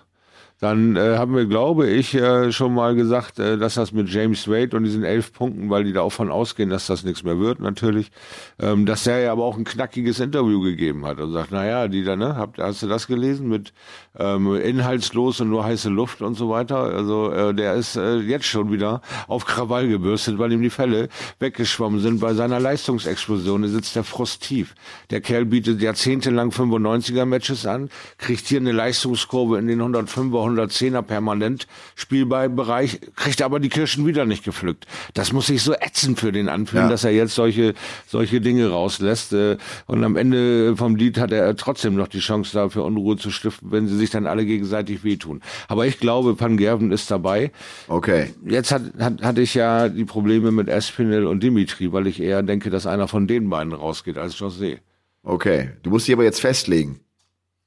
Dann äh, haben wir, glaube ich, äh, schon mal gesagt, äh, dass das mit James Wade und diesen elf Punkten, weil die da auch von ausgehen, dass das nichts mehr wird, natürlich, ähm, dass der ja aber auch ein knackiges Interview gegeben hat und sagt, naja, die da, ne, habt, hast du das gelesen mit ähm, inhaltslos und nur heiße Luft und so weiter? Also äh, der ist äh, jetzt schon wieder auf Krawall gebürstet, weil ihm die Fälle weggeschwommen sind bei seiner Leistungsexplosion. Da sitzt der Frust tief. Der Kerl bietet jahrzehntelang 95er Matches an, kriegt hier eine Leistungskurve in den 105er, 110er permanent Spielballbereich, kriegt aber die Kirschen wieder nicht gepflückt. Das muss sich so ätzend für den anfühlen, Ja. dass er jetzt solche, solche Dinge rauslässt. äh, Und am Ende vom Lied hat er trotzdem noch die Chance da für Unruhe zu stiften, wenn sie sich dann alle gegenseitig wehtun. Aber ich glaube, Van Gerven ist dabei. Okay. Jetzt hat, hat, hatte ich ja die Probleme mit Espinel und Dimitri, weil ich eher denke, dass einer von den beiden rausgeht als José. Okay. Du musst dich aber jetzt festlegen.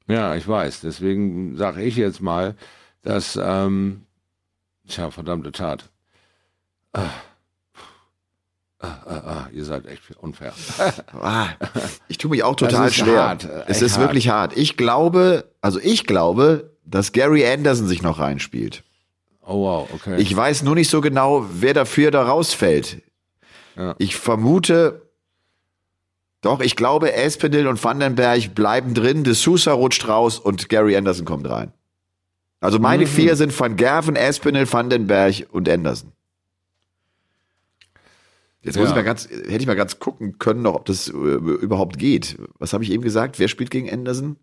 Ja, ich weiß. Deswegen sage ich jetzt mal, dass, ähm, tja, verdammte Tat. Ah. Ah, ah, ah, ihr seid echt unfair. Ah, ich tue mich auch total ist schwer. hart, äh, es ist hart. wirklich hart. Ich glaube, also ich glaube, dass Gary Anderson sich noch reinspielt. Oh wow, okay. Ich weiß nur nicht so genau, wer dafür da rausfällt. Ja. Ich vermute, doch, ich glaube, Espinel und Vandenberg bleiben drin, De Sousa rutscht raus und Gary Anderson kommt rein. Also meine Mhm. vier sind Van Gerven, Espinel, Vandenberg und Anderson. Jetzt muss Ja. ich mal ganz, hätte ich mal ganz gucken können, noch, ob das äh, überhaupt geht. Was habe ich eben gesagt? Wer spielt gegen Anderson?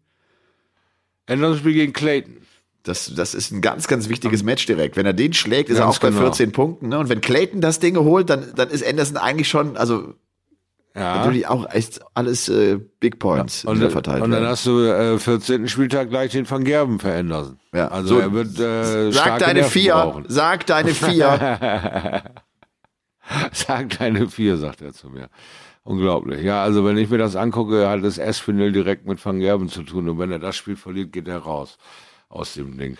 Anderson spielt gegen Clayton. Das, das ist ein ganz, ganz wichtiges Match direkt. Wenn er den schlägt, ist er Ganz auch bei genau. 14 Punkten. Ne? Und wenn Clayton das Ding holt, dann, dann ist Anderson eigentlich schon, also Ja. natürlich auch echt alles äh, Big Points, Und, die da verteilt und dann werden. hast du äh, 14. Spieltag gleich den Van Gerben für Anderson. Ja. Also So, er wird äh, Sag deine vier, sag deine vier. Sag deine vier, sagt er zu mir. Unglaublich. Ja, also wenn ich mir das angucke, hat es Espinel direkt mit Van Gerben zu tun. Und wenn er das Spiel verliert, geht er raus aus dem Ding.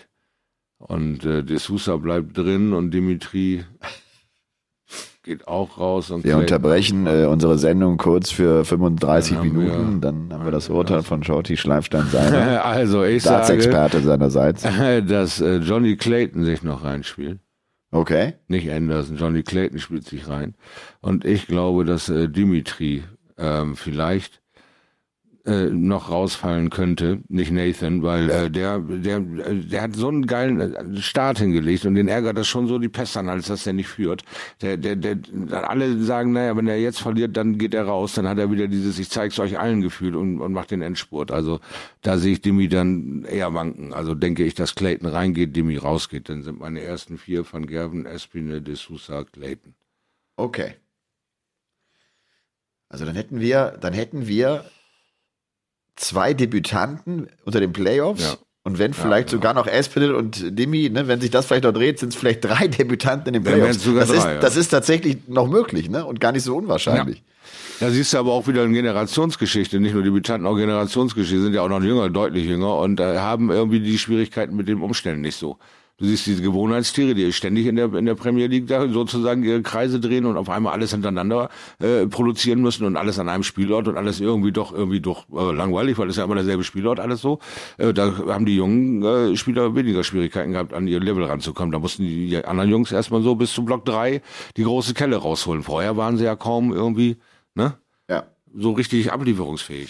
Und äh, De Sousa bleibt drin und Dimitri geht auch raus. Und Wir unterbrechen äh, unsere Sendung kurz für 35 Dann haben wir- Minuten. Dann haben wir das Urteil von Shorty Schleifstein seiner Also ich sage, Staatsexperte seinerseits. dass äh, Johnny Clayton sich noch reinspielt. Okay. Nicht Anderson, Johnny Clayton spielt sich rein. Und ich glaube, dass äh, Dimitri ähm, vielleicht äh, noch rausfallen könnte, nicht Nathan, weil äh, der, der, der hat so einen geilen äh, Start hingelegt und den ärgert das schon so die Pest an, als dass der nicht führt. Der, der, der, alle sagen, naja, wenn er jetzt verliert, dann geht er raus, dann hat er wieder dieses Ich zeig's euch allen Gefühl und, und macht den Endspurt. Also da sehe ich Dimi dann eher wanken. Also denke ich, dass Clayton reingeht, Dimi rausgeht. Dann sind meine ersten vier von Gerven, Espine, De Sousa, Clayton. Okay. Also dann hätten wir, dann hätten wir zwei Debütanten unter den Playoffs. Ja. Und wenn vielleicht genau. sogar noch Espinel und Dimi, ne, wenn sich das vielleicht noch dreht, sind es vielleicht drei Debütanten in den Playoffs. das, drei, ist, ja. das ist tatsächlich noch möglich, ne? Und gar nicht so unwahrscheinlich. Da siehst du aber auch wieder eine Generationsgeschichte, nicht nur Debütanten, auch Generationsgeschichte, sind ja auch noch jünger, deutlich jünger und äh, haben irgendwie die Schwierigkeiten mit dem Umstellen nicht so. Du siehst diese Gewohnheitstiere, die ständig in der, in der Premier League da sozusagen ihre Kreise drehen und auf einmal alles hintereinander äh, produzieren müssen und alles an einem Spielort und alles irgendwie doch irgendwie doch äh, langweilig, weil es ja immer derselbe Spielort alles so. Äh, da haben die jungen äh, Spieler weniger Schwierigkeiten gehabt, an ihr Level ranzukommen. Da mussten die anderen Jungs erstmal so bis zu Block drei die große Kelle rausholen. Vorher waren sie ja kaum irgendwie, ne? Ja. so richtig ablieferungsfähig.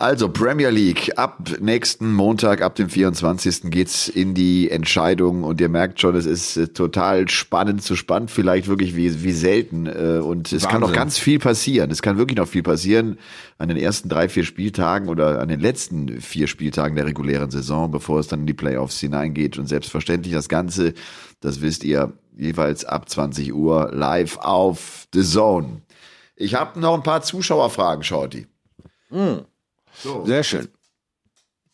Also Premier League, ab nächsten Montag, ab dem 24. geht's in die Entscheidung und ihr merkt schon, es ist äh, total spannend zu spannend, vielleicht wirklich wie, wie selten. äh, Und es kann noch Wahnsinn. ganz viel passieren. Es kann wirklich noch viel passieren an den ersten drei, vier Spieltagen oder an den letzten vier Spieltagen der regulären Saison, bevor es dann in die Playoffs hineingeht. Und selbstverständlich das Ganze, das wisst ihr, jeweils ab 20 Uhr live auf The Zone. Ich habe noch ein paar Zuschauerfragen, Shorty. So. Sehr schön.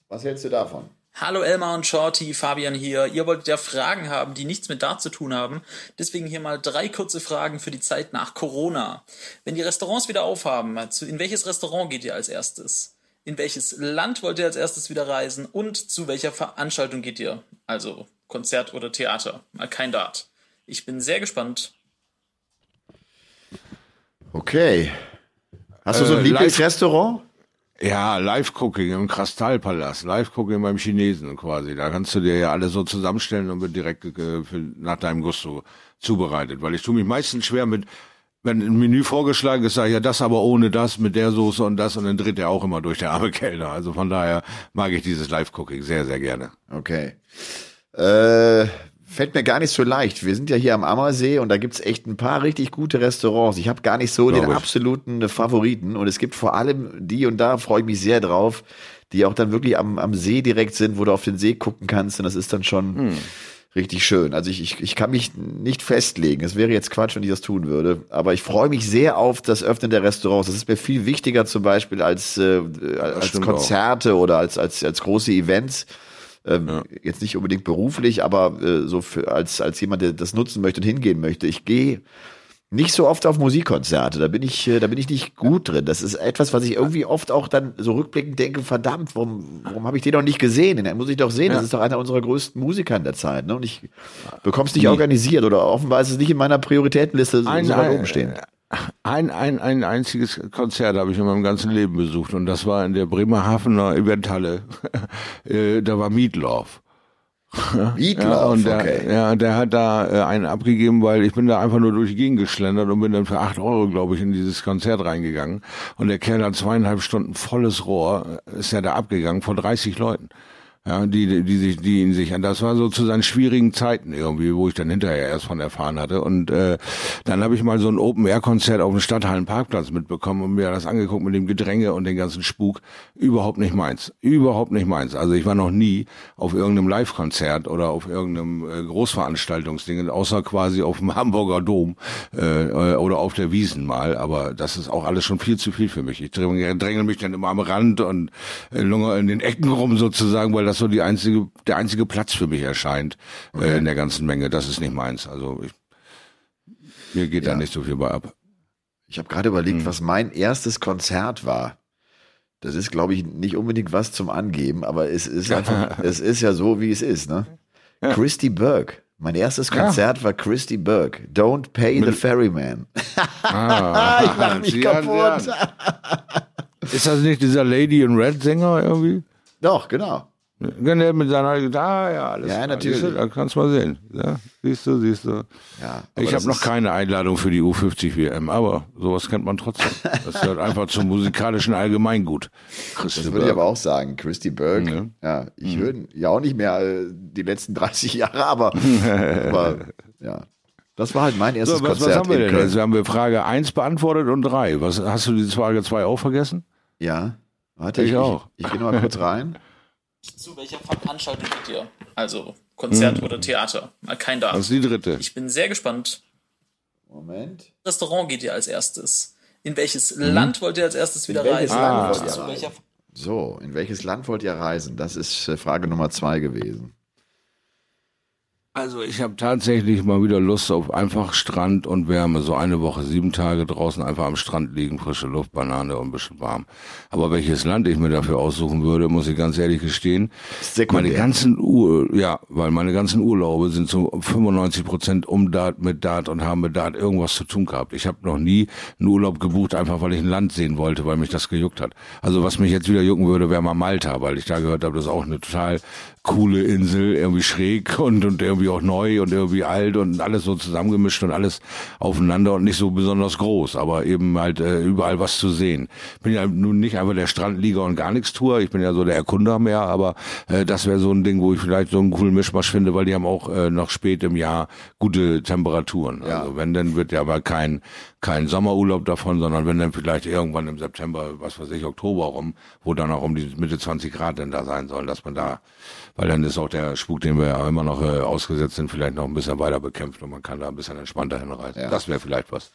Was hältst du davon? Hallo Elmar und Shorty, Fabian hier. Ihr wolltet ja Fragen haben, die nichts mit Dart zu tun haben. Deswegen hier mal drei kurze Fragen für die Zeit nach Corona. Wenn die Restaurants wieder aufhaben, in welches Restaurant geht ihr als erstes? In welches Land wollt ihr als erstes wieder reisen? Und zu welcher Veranstaltung geht ihr? Also Konzert oder Theater. Mal kein Dart. Ich bin sehr gespannt. Okay. Hast du so ein Äh, Lieblingsrestaurant? Ja, Live-Cooking im Kristallpalast, Live-Cooking beim Chinesen quasi. Da kannst du dir ja alles so zusammenstellen und wird direkt nach deinem Gusto zubereitet. Weil ich tue mich meistens schwer mit, wenn ein Menü vorgeschlagen ist, sage ich ja das aber ohne das, mit der Soße und das und dann dreht er auch immer durch der arme Kellner. Also von daher mag ich dieses Live-Cooking sehr, sehr gerne. Okay. Äh, Fällt mir gar nicht so leicht. Wir sind ja hier am Ammersee und da gibt's echt ein paar richtig gute Restaurants. Ich habe gar nicht so Glaub den ich. absoluten Favoriten und es gibt vor allem die und da freue ich mich sehr drauf, die auch dann wirklich am, am See direkt sind, wo du auf den See gucken kannst und das ist dann schon Hm. richtig schön. Also ich, ich, ich kann mich nicht festlegen. Es wäre jetzt Quatsch, wenn ich das tun würde. Aber ich freue mich sehr auf das Öffnen der Restaurants. Das ist mir viel wichtiger zum Beispiel als, äh, als Konzerte oder als, als, als große Events. Ähm, Jetzt nicht unbedingt beruflich, aber äh, so für, als, als jemand, der das nutzen möchte und hingehen möchte. Ich gehe nicht so oft auf Musikkonzerte. Da bin ich, äh, da bin ich nicht gut drin. Das ist etwas, was ich irgendwie oft auch dann so rückblickend denke, verdammt, warum, warum habe ich den noch nicht gesehen? Den muss ich doch sehen. Das ist doch einer unserer größten Musiker in der Zeit. Ne? Und ich bekomme es nicht organisiert oder offenbar ist es nicht in meiner Prioritätenliste so, so weit oben stehen. Ein, ein, ein einziges Konzert habe ich in meinem ganzen Leben besucht und das war in der Bremerhavener Eventhalle. Äh, da war Meatloaf. Meatloaf, Ja, und der, okay. ja, der hat da äh, einen abgegeben, weil ich bin da einfach nur durch die Gegend geschlendert und bin dann für acht Euro, glaube ich, in dieses Konzert reingegangen. Und der Kerl hat zweieinhalb Stunden volles Rohr, äh, ist ja da abgegangen vor 30 Leuten. Ja, die, die sich, die ihn sich, das war so zu seinen schwierigen Zeiten irgendwie, wo ich dann hinterher erst von erfahren hatte. Und äh, dann habe ich mal so ein Open-Air-Konzert auf dem Stadthallenparkplatz mitbekommen und mir das angeguckt mit dem Gedränge und den ganzen Spuk. Überhaupt nicht meins. Überhaupt nicht meins. Also ich war noch nie auf irgendeinem Live-Konzert oder auf irgendeinem äh, Großveranstaltungsding, außer quasi auf dem Hamburger Dom äh, oder auf der Wiesen mal. Aber das ist auch alles schon viel zu viel für mich. Ich dränge, dränge mich dann immer am Rand und äh, in den Ecken rum sozusagen, weil das so die einzige, der einzige Platz für mich erscheint äh, in der ganzen Menge. Das ist nicht meins. Also ich, mir geht da nicht so viel bei ab. Ich habe gerade überlegt, was mein erstes Konzert war. Das ist, glaube ich, nicht unbedingt was zum Angeben, aber es ist einfach, es ist ja so, wie es ist, ne? Christy Burke. Mein erstes Konzert war Christy Burke. Don't pay the ferryman. Ah, ich mach mich sieh kaputt. Ist das nicht dieser Lady in Red Sänger irgendwie? Doch, genau. Genau, mit seiner Gitarre, ja, alles. Ja, natürlich. Siehst du, da kannst du mal sehen. Ja, siehst du, siehst du. Ja, ich habe noch keine Einladung für die U50 WM, aber sowas kennt man trotzdem. Das gehört einfach zum musikalischen Allgemeingut. Das würde ich aber auch sagen. Christy Burke. Ja, ich höre ja auch nicht mehr äh, die letzten 30 Jahre, aber, aber ja. Das war halt mein erstes So, was, Konzert was haben wir denn jetzt? Haben wir Frage 1 beantwortet und 3. Was, hast du die Frage 2 auch vergessen? Ja. Warte, Ich ich, auch. Ich, ich gehe noch mal kurz rein. Zu welcher Veranstaltung geht ihr? Also Konzert oder Theater? Mal kein da. Das ist die dritte. Ich bin sehr gespannt. Moment. Restaurant geht ihr als erstes? In welches Land wollt ihr als erstes wieder reisen? Land zu reisen? welcher So, in welches Land wollt ihr reisen? Das ist äh, Frage Nummer zwei gewesen. Also ich habe tatsächlich mal wieder Lust auf einfach Strand und Wärme. So eine Woche, sieben Tage draußen einfach am Strand liegen, frische Luft, Banane und ein bisschen warm. Aber welches Land ich mir dafür aussuchen würde, muss ich ganz ehrlich gestehen. Sekundär. Meine ganzen Ur, ja, weil meine ganzen Urlaube sind zu 95 Prozent um Dart mit Dart und haben mit Dart irgendwas zu tun gehabt. Ich habe noch nie einen Urlaub gebucht, einfach weil ich ein Land sehen wollte, weil mich das gejuckt hat. Also was mich jetzt wieder jucken würde, wäre mal Malta, weil ich da gehört habe, das ist auch eine total coole Insel, irgendwie schräg und, und irgendwie auch neu und irgendwie alt und alles so zusammengemischt und alles aufeinander und nicht so besonders groß, aber eben halt äh, überall was zu sehen. Bin ja nun nicht einfach der Strandlieger und gar nichts Tour, ich bin ja so der Erkunder mehr, aber äh, das wäre so ein Ding, wo ich vielleicht so einen coolen Mischmasch finde, weil die haben auch äh, noch spät im Jahr gute Temperaturen. Ja. Also wenn, dann wird ja aber kein kein Sommerurlaub davon, sondern wenn dann vielleicht irgendwann im September, was weiß ich, Oktober rum, wo dann auch um die Mitte 20 Grad denn da sein sollen, dass man da, weil dann ist auch der Spuk, den wir ja immer noch äh, ausgesetzt sind, vielleicht noch ein bisschen weiter bekämpft und man kann da ein bisschen entspannter hinreisen. Ja. Das wäre vielleicht was.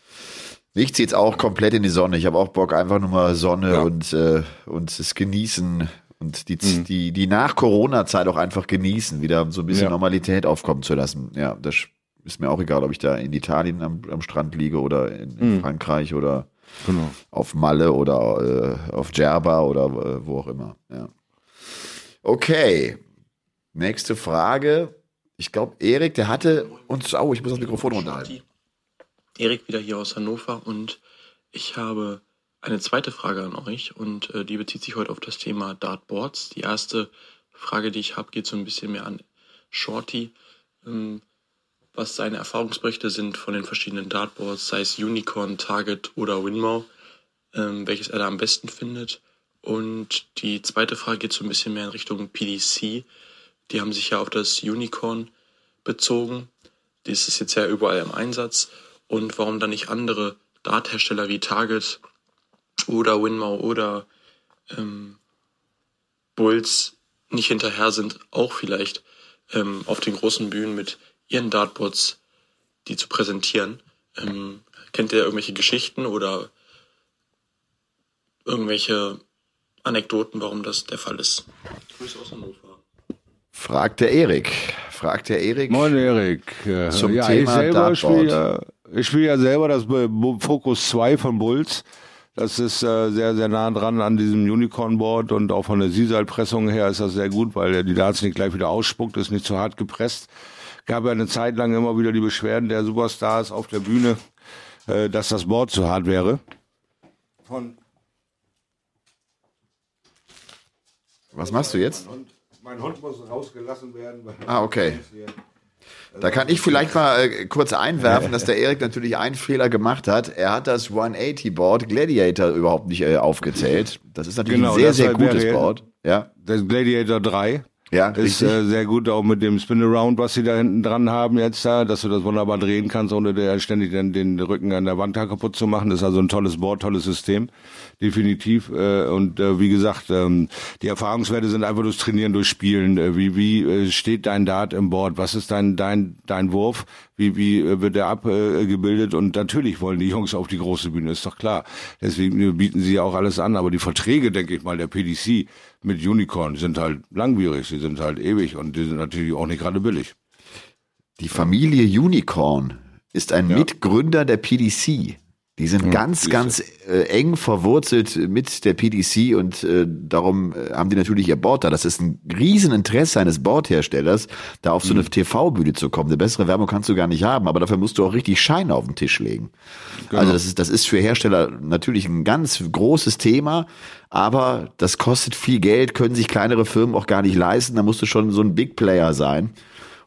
Mich zieht's auch komplett in die Sonne. Ich habe auch Bock, einfach nur mal Sonne Ja. und, äh, und es genießen und die, die, die nach Corona-Zeit auch einfach genießen, wieder so ein bisschen Ja. Normalität aufkommen zu lassen. Ja, das ist mir auch egal, ob ich da in Italien am, am Strand liege oder in, in Frankreich oder Genau. auf Malle oder äh, auf Djerba oder äh, wo auch immer. Ja. Okay, nächste Frage. Ich glaube, Erik, der hatte uns. Oh, ich muss das Mikrofon runterhalten. Erik wieder hier aus Hannover und ich habe eine zweite Frage an euch und äh, die bezieht sich heute auf das Thema Dartboards. Die erste Frage, die ich habe, geht so ein bisschen mehr an Shorty, ähm, was seine Erfahrungsberichte sind von den verschiedenen Dartboards, sei es Unicorn, Target oder Winmow, ähm, welches er da am besten findet. Und die zweite Frage geht so ein bisschen mehr in Richtung PDC. Die haben sich ja auf das Unicorn bezogen? Das ist jetzt ja überall im Einsatz. Und warum dann nicht andere Darthersteller wie Target oder Winmau oder ähm, Bulls nicht hinterher sind, auch vielleicht ähm, auf den großen Bühnen mit ihren Dartboards die zu präsentieren. Ähm, kennt ihr irgendwelche Geschichten oder irgendwelche Anekdoten, warum das der Fall ist? Grüße aus Hannover. Fragt der Erik. Fragt der Erik. Moin Erik. Äh, Zum ja, Thema ich selber spiele Dartboard. ja, ich spiele ja selber das Focus 2 von Bulls. Das ist äh, sehr, sehr nah dran an diesem Unicorn-Board und auch von der Sisal-Pressung her ist das sehr gut, weil er die Darts nicht gleich wieder ausspuckt, ist nicht zu hart gepresst. Gab ja eine Zeit lang immer wieder die Beschwerden der Superstars auf der Bühne, äh, dass das Board zu hart wäre. Von Was machst du jetzt? mein Hund muss rausgelassen werden. Ah, okay. Da kann ich vielleicht mal äh, kurz einwerfen, dass der Erik natürlich einen Fehler gemacht hat. Er hat das 180-Board Gladiator überhaupt nicht äh, aufgezählt. Das ist natürlich Genau, ein sehr, sehr wäre gutes Board. Ja, Das Gladiator 3. ja, Ist äh, sehr gut auch mit dem Spin-Around, was sie da hinten dran haben jetzt da, dass du das wunderbar drehen kannst, ohne der ständig den, den Rücken an der Wand da kaputt zu machen. Das ist also ein tolles Board, tolles System, definitiv. Äh, und äh, wie gesagt, ähm, die Erfahrungswerte sind einfach durchs Trainieren, durch Spielen. Äh, wie wie äh, steht dein Dart im Board? Was ist dein dein dein Wurf? Wie wie äh, wird der abgebildet? Gebildet? und natürlich wollen die Jungs auf die große Bühne, ist doch klar. Deswegen äh, bieten sie ja auch alles an. Aber die Verträge, denke ich mal, der PDC mit Unicorn sind halt langwierig, sie sind halt ewig und die sind natürlich auch nicht gerade billig. Die Familie Unicorn ist ein Mitgründer der PDC. Die sind ganz, siehste. ganz äh, eng verwurzelt mit der PDC und äh, darum äh, haben die natürlich ihr Board da. Das ist ein Rieseninteresse eines Boardherstellers, da auf so eine TV-Bühne zu kommen. Eine bessere Werbung kannst du gar nicht haben, aber dafür musst du auch richtig Scheine auf den Tisch legen. Also das ist, das ist für Hersteller natürlich ein ganz großes Thema, aber das kostet viel Geld, können sich kleinere Firmen auch gar nicht leisten. Da musst du schon so ein Big Player sein.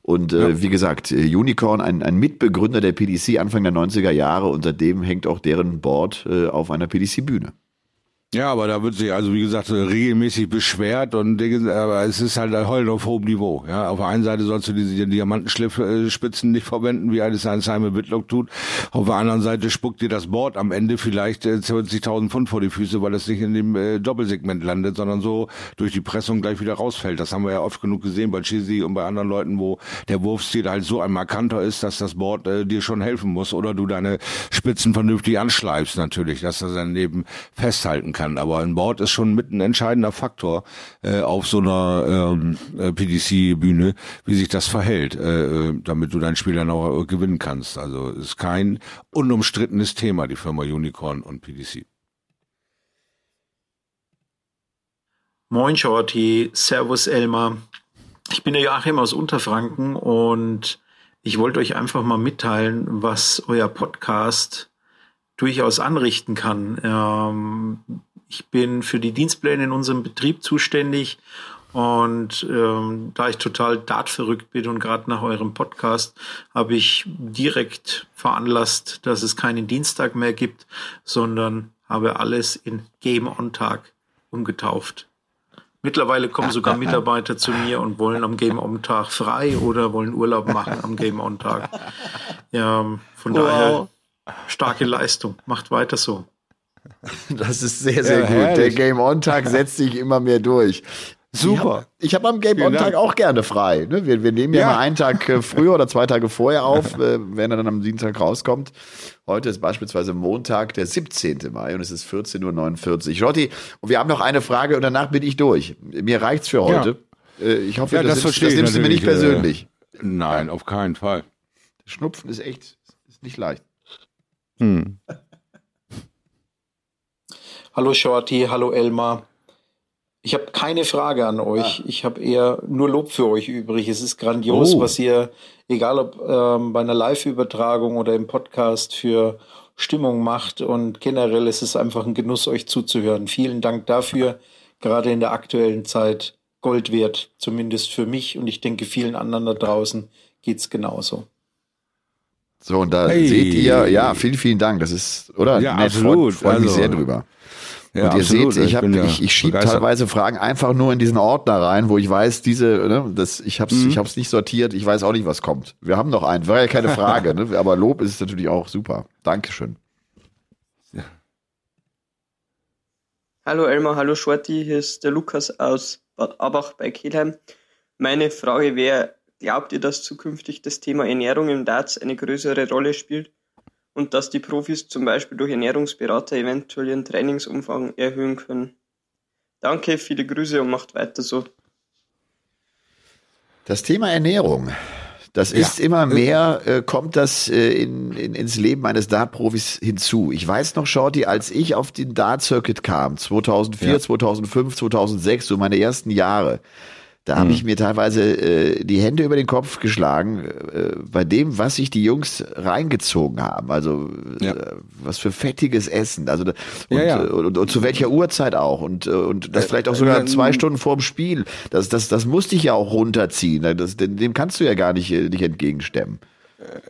Und äh, wie gesagt, äh, Unicorn, ein, ein Mitbegründer der PDC Anfang der 90er Jahre und seitdem hängt auch deren Board äh, auf einer PDC-Bühne. Ja, aber da wird sich also wie gesagt regelmäßig beschwert und aber es ist halt ein Heulen auf hohem Niveau. Ja, auf der einen Seite sollst du diese Diamantenspitzen nicht verwenden, wie eines ein Simon Whitlock tut. Auf der anderen Seite spuckt dir das Board am Ende vielleicht äh, 20.000 Pfund vor die Füße, weil es nicht in dem äh, Doppelsegment landet, sondern so durch die Pressung gleich wieder rausfällt. Das haben wir ja oft genug gesehen bei Chizzy und bei anderen Leuten, wo der Wurfstil halt so ein markanter ist, dass das Board äh, dir schon helfen muss oder du deine Spitzen vernünftig anschleifst natürlich, dass das dann eben festhalten kann. Aber ein Board ist schon mit ein entscheidender Faktor äh, auf so einer ähm, äh, PDC-Bühne, wie sich das verhält, äh, äh, damit du dein Spiel dann auch äh, gewinnen kannst. Also ist kein unumstrittenes Thema, die Firma Unicorn und PDC. Moin Shorty, Servus Elmar. Ich bin der Joachim aus Unterfranken und ich wollte euch einfach mal mitteilen, was euer Podcast durchaus anrichten kann. Ähm, ich bin für die Dienstpläne in unserem Betrieb zuständig und ähm, da ich total dartverrückt bin und gerade nach eurem Podcast habe ich direkt veranlasst, dass es keinen Dienstag mehr gibt, sondern habe alles in Game On Tag umgetauft. Mittlerweile kommen sogar Mitarbeiter zu mir und wollen am Game On Tag frei oder wollen Urlaub machen am Game On Tag. Ja, von daher starke Leistung. Macht weiter so. Das ist sehr, sehr Ja, gut. Der herrlich. Game-On-Tag setzt sich immer mehr durch. Super. Ich habe hab am Game-On-Tag auch gerne frei. Ne? Wir, wir nehmen ja, Ja. mal einen Tag äh, früher oder zwei Tage vorher auf, äh, wenn er dann am Dienstag rauskommt. Heute ist beispielsweise Montag, der 17. Mai und es ist 14.49 Uhr. Rotti, und wir haben noch eine Frage und danach bin ich durch. Mir reicht's für heute. Äh, Ich hoffe, Ja, das, das nimmst, das nimmst du mir nicht persönlich. Nein, auf keinen Fall. Schnupfen ist echt ist nicht leicht. Hm. Hallo Shorty, hallo Elmar. Ich habe keine Frage an euch. Ich habe eher nur Lob für euch übrig. Es ist grandios, Oh. was ihr, egal ob ähm, bei einer Live-Übertragung oder im Podcast, für Stimmung macht. Und generell ist es einfach ein Genuss, euch zuzuhören. Vielen Dank dafür. Gerade in der aktuellen Zeit Gold wert, zumindest für mich. Und ich denke, vielen anderen da draußen geht's genauso. So, und da Hey. seht ihr, ja, vielen, vielen Dank. Das ist, oder? Ja, Nett, absolut. Freut, freut mich Also- sehr drüber. Ja, und ihr absolut. seht, ich, hab, bin ja ich, ich schiebe teilweise Fragen einfach nur in diesen Ordner rein, wo ich weiß, diese, ne, das, ich hab's, Mhm. ich hab's nicht sortiert, ich weiß auch nicht, was kommt. Wir haben noch einen, war ja keine Frage, ne? aber Lob ist natürlich auch super. Dankeschön. Hallo Elmar, hallo Shorty, hier ist der Lukas aus Bad Abach bei Kelheim. Meine Frage wäre, glaubt ihr, dass zukünftig das Thema Ernährung im Darts eine größere Rolle spielt und dass die Profis zum Beispiel durch Ernährungsberater eventuell ihren Trainingsumfang erhöhen können? Danke, viele Grüße und macht weiter so. Das Thema Ernährung, das ist immer mehr, äh, kommt das äh, in, in, ins Leben eines Dart-Profis hinzu. Ich weiß noch, Shorty, als ich auf den Dart-Circuit kam, 2004, Ja. 2005, 2006, so meine ersten Jahre, da habe ich mir teilweise äh, die Hände über den Kopf geschlagen äh, bei dem, was sich die Jungs reingezogen haben. Also Ja. äh, was für fettiges Essen. Also und, Ja, ja. äh, Und, und, zu welcher Uhrzeit auch. Und, äh, und das Äh, vielleicht auch sogar zwei Stunden vorm Spiel. Das, das, das musste ich ja auch runterziehen. Das, dem dem kannst du ja gar nicht, äh, nicht entgegenstemmen.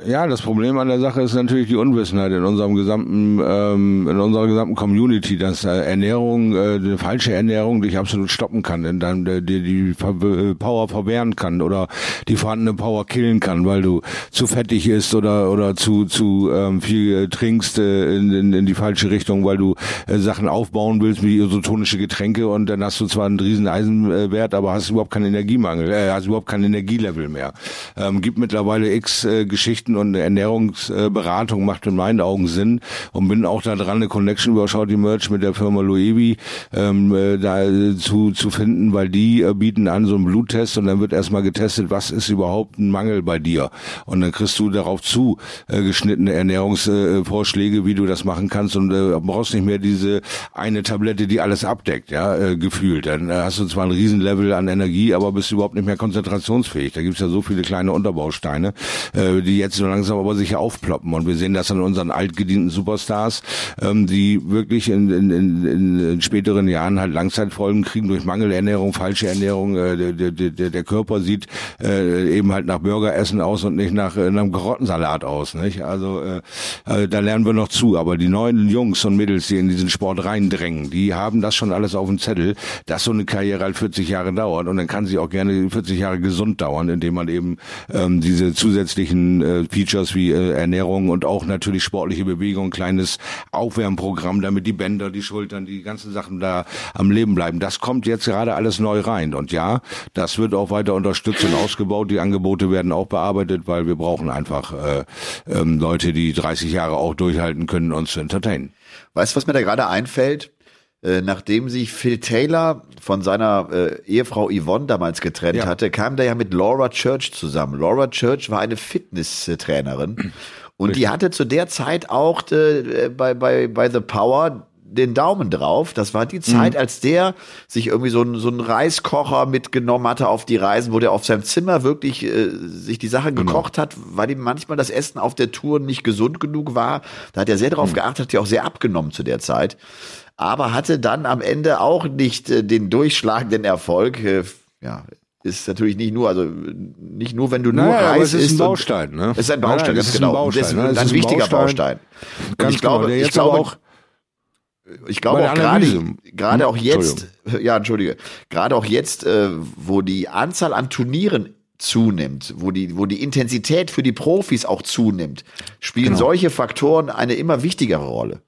Ja, das Problem an der Sache ist natürlich die Unwissenheit in unserem gesamten, ähm, in unserer gesamten Community, dass äh, Ernährung, äh, eine falsche Ernährung dich absolut stoppen kann, in deinem, der, die, äh, Power verwehren kann oder die vorhandene Power killen kann, weil du zu fettig isst oder oder zu zu ähm, viel äh, trinkst äh, in, in, in die falsche Richtung, weil du äh, Sachen aufbauen willst wie isotonische Getränke und dann hast du zwar einen riesen Eisenwert, aber hast überhaupt keinen Energiemangel, äh, hast überhaupt kein Energielevel mehr. Ähm, gibt mittlerweile x äh, und eine Ernährungsberatung macht in meinen Augen Sinn und bin auch da dran, eine Connection über Shorty Merch mit der Firma Loewi ähm, äh, da äh, zu, zu finden, weil die äh, bieten an so einen Bluttest und dann wird erstmal getestet, was ist überhaupt ein Mangel bei dir und dann kriegst du darauf zu äh, geschnittene Ernährungsvorschläge, äh, wie du das machen kannst und äh, brauchst nicht mehr diese eine Tablette, die alles abdeckt, ja, äh, gefühlt. Dann äh, hast du zwar ein Riesenlevel an Energie, aber bist überhaupt nicht mehr konzentrationsfähig. Da gibt's ja so viele kleine Unterbausteine, äh, die jetzt so langsam aber sicher aufploppen. Und wir sehen das an unseren altgedienten Superstars, ähm, die wirklich in, in, in, in späteren Jahren halt Langzeitfolgen kriegen durch Mangelernährung, falsche Ernährung. Äh, der, der, der, der Körper sieht äh, eben halt nach Burgeressen aus und nicht nach äh, einem Karottensalat aus. Nicht? Also äh, äh, da lernen wir noch zu. Aber die neuen Jungs und Mädels, die in diesen Sport reindrängen, die haben das schon alles auf dem Zettel, dass so eine Karriere halt 40 Jahre dauert und dann kann sie auch gerne 40 Jahre gesund dauern, indem man eben ähm, diese zusätzlichen äh, Features wie äh, Ernährung und auch natürlich sportliche Bewegung, kleines Aufwärmprogramm, damit die Bänder, die Schultern, die ganzen Sachen da am Leben bleiben. Das kommt jetzt gerade alles neu rein und ja, das wird auch weiter unterstützt und ausgebaut. Die Angebote werden auch bearbeitet, weil wir brauchen einfach äh, ähm, Leute, die 30 Jahre auch durchhalten können, uns zu entertainen. Weißt du, was mir da gerade einfällt? Äh, nachdem sich Phil Taylor von seiner äh, Ehefrau Yvonne damals getrennt Ja. hatte, kam der ja mit Laura Church zusammen. Laura Church war eine Fitnesstrainerin und die hatte zu der Zeit auch äh, bei, bei, bei The Power den Daumen drauf. Das war die Zeit, als der sich irgendwie so einen so einen Reiskocher mitgenommen hatte auf die Reisen, wo der auf seinem Zimmer wirklich äh, sich die Sache gekocht hat, weil ihm manchmal das Essen auf der Tour nicht gesund genug war. Da hat er sehr darauf geachtet, hat ja auch sehr abgenommen zu der Zeit. Aber hatte dann am Ende auch nicht äh, den durchschlagenden Erfolg. Äh, ja, ist natürlich nicht nur, also nicht nur, wenn du nur Naja, Reis es ist ein Baustein, ne? Es ist ein Baustein, das ganz ist ein genau. Baustein, Das ist ne? Ein ein wichtiger Baustein. Baustein. Ganz ich glaube, genau. Ich glaube auch, ich glaube auch gerade, gerade auch jetzt, ja, entschuldige, gerade auch jetzt, äh, wo die Anzahl an Turnieren zunimmt, wo die, wo die Intensität für die Profis auch zunimmt, spielen Genau. solche Faktoren eine immer wichtigere Rolle.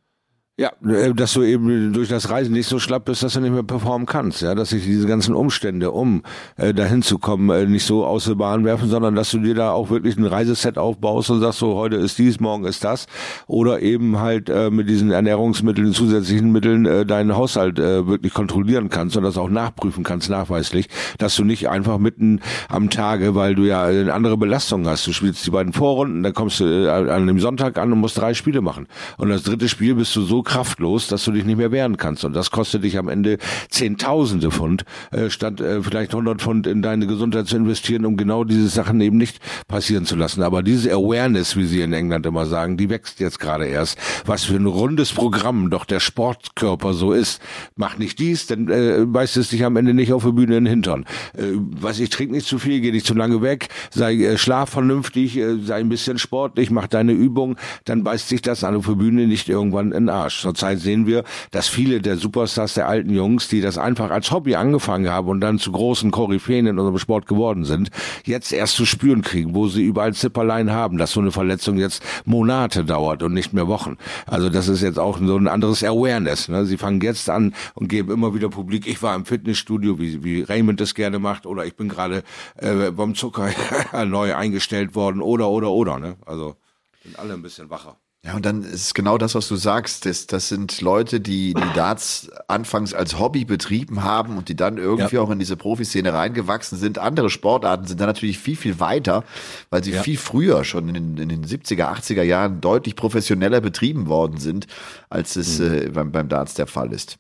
Ja, äh, dass du eben durch das Reisen nicht so schlapp bist, dass du nicht mehr performen kannst, ja, dass sich diese ganzen Umstände, um äh, dahin zu kommen, äh, nicht so aus der Bahn werfen, sondern dass du dir da auch wirklich ein Reiseset aufbaust und sagst so, heute ist dies, morgen ist das, oder eben halt äh, mit diesen Ernährungsmitteln, zusätzlichen Mitteln äh, deinen Haushalt äh, wirklich kontrollieren kannst und das auch nachprüfen kannst, nachweislich, dass du nicht einfach mitten am Tage, weil du ja eine andere Belastung hast, du spielst die beiden Vorrunden, dann kommst du äh, an dem Sonntag an und musst drei Spiele machen. Und das dritte Spiel bist du so kraftlos, dass du dich nicht mehr wehren kannst. Und das kostet dich am Ende Zehntausende Pfund, äh, statt äh, vielleicht 100 Pfund in deine Gesundheit zu investieren, um genau diese Sachen eben nicht passieren zu lassen. Aber diese Awareness, wie sie in England immer sagen, die wächst jetzt gerade erst. Was für ein rundes Programm doch der Sportkörper so ist. Mach nicht dies, dann äh, beißt es dich am Ende nicht auf der Bühne in den Hintern. Äh, was ich trink nicht zu viel, geh nicht zu lange weg, sei äh, schlaf vernünftig, äh, sei ein bisschen sportlich, mach deine Übung, dann beißt sich das an der Bühne nicht irgendwann in den Arsch. Zurzeit sehen wir, dass viele der Superstars der alten Jungs, die das einfach als Hobby angefangen haben und dann zu großen Koryphäen in unserem Sport geworden sind, jetzt erst zu spüren kriegen, wo sie überall Zipperlein haben, dass so eine Verletzung jetzt Monate dauert und nicht mehr Wochen. Also das ist jetzt auch so ein anderes Awareness. Ne? Sie fangen jetzt an und geben immer wieder publik, ich war im Fitnessstudio, wie, wie Raymond das gerne macht, oder ich bin gerade äh, beim Zucker neu eingestellt worden, oder, oder, oder. Ne? Also sind alle ein bisschen wacher. Ja, und dann ist genau das, was du sagst. Das, das sind Leute, die die Darts anfangs als Hobby betrieben haben und die dann irgendwie ja. auch in diese Profiszene reingewachsen sind. Andere Sportarten sind dann natürlich viel, viel weiter, weil sie ja. viel früher schon in den, in den 70er, 80er Jahren deutlich professioneller betrieben worden sind, als es mhm. äh, beim, beim Darts der Fall ist.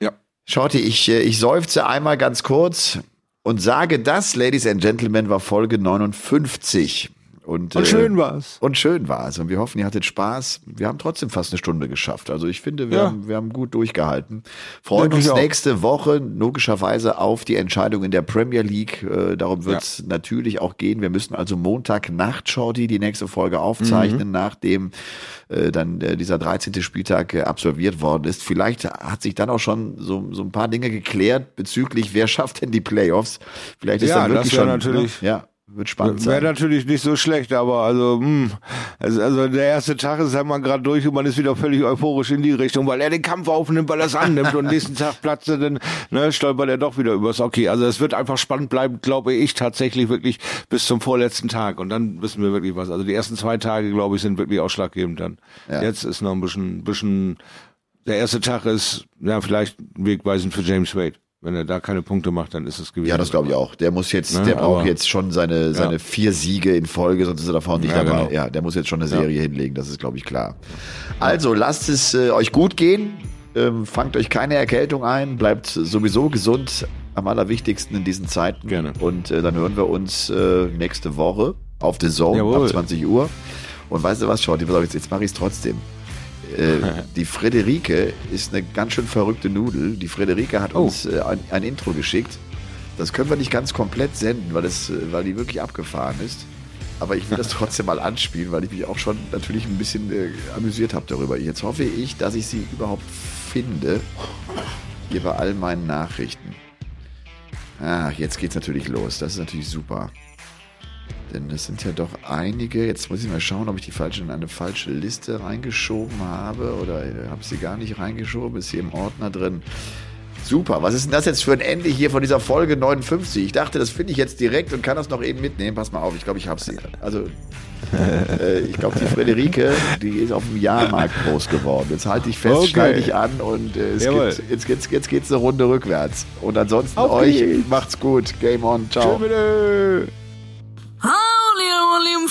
Ja. Shorty, ich, äh, ich seufze einmal ganz kurz und sage das, Ladies and Gentlemen, war Folge 59. Und, und schön äh, war's. Und schön war's. Und wir hoffen, ihr hattet Spaß. Wir haben trotzdem fast eine Stunde geschafft. Also ich finde, wir, ja. haben, wir haben gut durchgehalten. Freuen uns nächste Woche logischerweise auf die Entscheidung in der Premier League. Äh, darum wird's ja. natürlich auch gehen. Wir müssen also Montagnacht, Shorty, die nächste Folge aufzeichnen, mhm. nachdem äh, dann äh, dieser 13. Spieltag äh, absolviert worden ist. Vielleicht hat sich dann auch schon so, so ein paar Dinge geklärt bezüglich, wer schafft denn die Playoffs. Vielleicht ist ja, dann wirklich schon, natürlich. Ne? Ja, wird spannend sein. Wäre natürlich nicht so schlecht, aber also, mh, hm, also, also der erste Tag ist halt mal gerade durch und man ist wieder völlig euphorisch in die Richtung, weil er den Kampf aufnimmt, weil er es annimmt und nächsten Tag platzt er dann, ne, stolpert er doch wieder übers Okay. Also es wird einfach spannend bleiben, glaube ich, tatsächlich wirklich bis zum vorletzten Tag und dann wissen wir wirklich was. Also die ersten zwei Tage, glaube ich, sind wirklich ausschlaggebend dann. Ja. Jetzt ist noch ein bisschen, bisschen, der erste Tag ist, ja, vielleicht wegweisend für James Wade. Wenn er da keine Punkte macht, dann ist es gewesen. Ja, das glaube ich auch. Der muss jetzt, ne? der braucht Aber, jetzt schon seine, seine ja. vier Siege in Folge, sonst ist er davon nicht ja, dabei. Genau. Ja, der muss jetzt schon eine Serie ja. hinlegen, das ist, glaube ich, klar. Also, lasst es äh, euch gut gehen. Ähm, fangt euch keine Erkältung ein, bleibt sowieso gesund, am allerwichtigsten in diesen Zeiten. Gerne. Und äh, dann hören wir uns äh, nächste Woche auf The Zone Jawohl. ab 20 Uhr. Und weißt du was, Shorty, jetzt, jetzt mache ich es trotzdem. Äh, die Frederike ist eine ganz schön verrückte Nudel. Die Frederike hat oh. uns äh, ein, ein, Intro geschickt. Das können wir nicht ganz komplett senden, weil, das, äh, weil die wirklich abgefahren ist. Aber ich will das trotzdem mal anspielen, weil ich mich auch schon natürlich ein bisschen äh, amüsiert habe darüber. Jetzt hoffe ich, dass ich sie überhaupt finde. Hier bei all meinen Nachrichten. Ah, jetzt geht's natürlich los. Das ist natürlich super. Denn das sind ja doch einige. Jetzt muss ich mal schauen, ob ich die falsche in eine falsche Liste reingeschoben habe oder habe sie gar nicht reingeschoben. Ist hier im Ordner drin. Super. Was ist denn das jetzt für ein Ende hier von dieser Folge 59? Ich dachte, das finde ich jetzt direkt und kann das noch eben mitnehmen. Pass mal auf, ich glaube, ich habe sie. Also, äh, ich glaube, die Frederike, die ist auf dem Jahrmarkt groß geworden. Jetzt halte ich fest, okay. schneide ich an und äh, es gibt, jetzt, jetzt, jetzt geht es eine Runde rückwärts. Und ansonsten auf euch geht's. macht's gut. Game on. Ciao. Tschüss.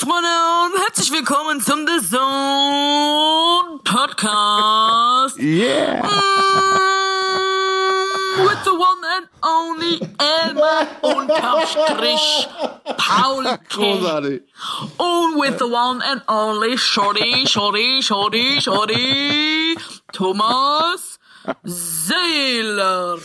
Freunde und herzlich willkommen zum The Zone Podcast. Yeah. Mm, with the one and only Elmar unterstrich Paul Großartig. Und with the one and only Shorty, Shorty, Shorty, Shorty, Thomas Seeler.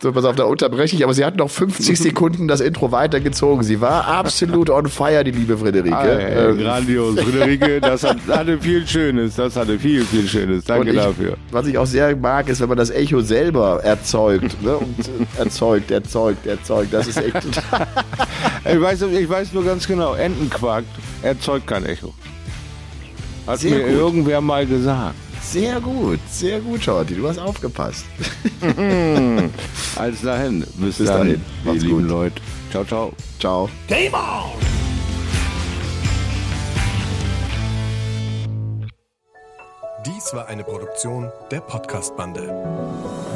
So, pass auf, da unterbreche ich, aber sie hat noch 50 Sekunden das Intro weitergezogen. Sie war absolut on fire, die liebe Friederike. Ah, ey, ähm. Grandios, Friederike, das hat, hatte viel Schönes, das hatte viel, viel Schönes. Danke ich, dafür. Was ich auch sehr mag, ist, wenn man das Echo selber erzeugt, ne? Und äh, erzeugt, erzeugt, erzeugt. Das ist echt. ich, weiß, ich weiß nur ganz genau, Entenquark erzeugt kein Echo. Hat sehr mir gut. irgendwer mal gesagt. Sehr gut, sehr gut, Shorty. Du hast aufgepasst. Als dahin. Bis, Bis dann, dahin. Macht's lieben gut. Leute. Ciao, ciao. Ciao. Game on! Dies war eine Produktion der Podcast-Bande.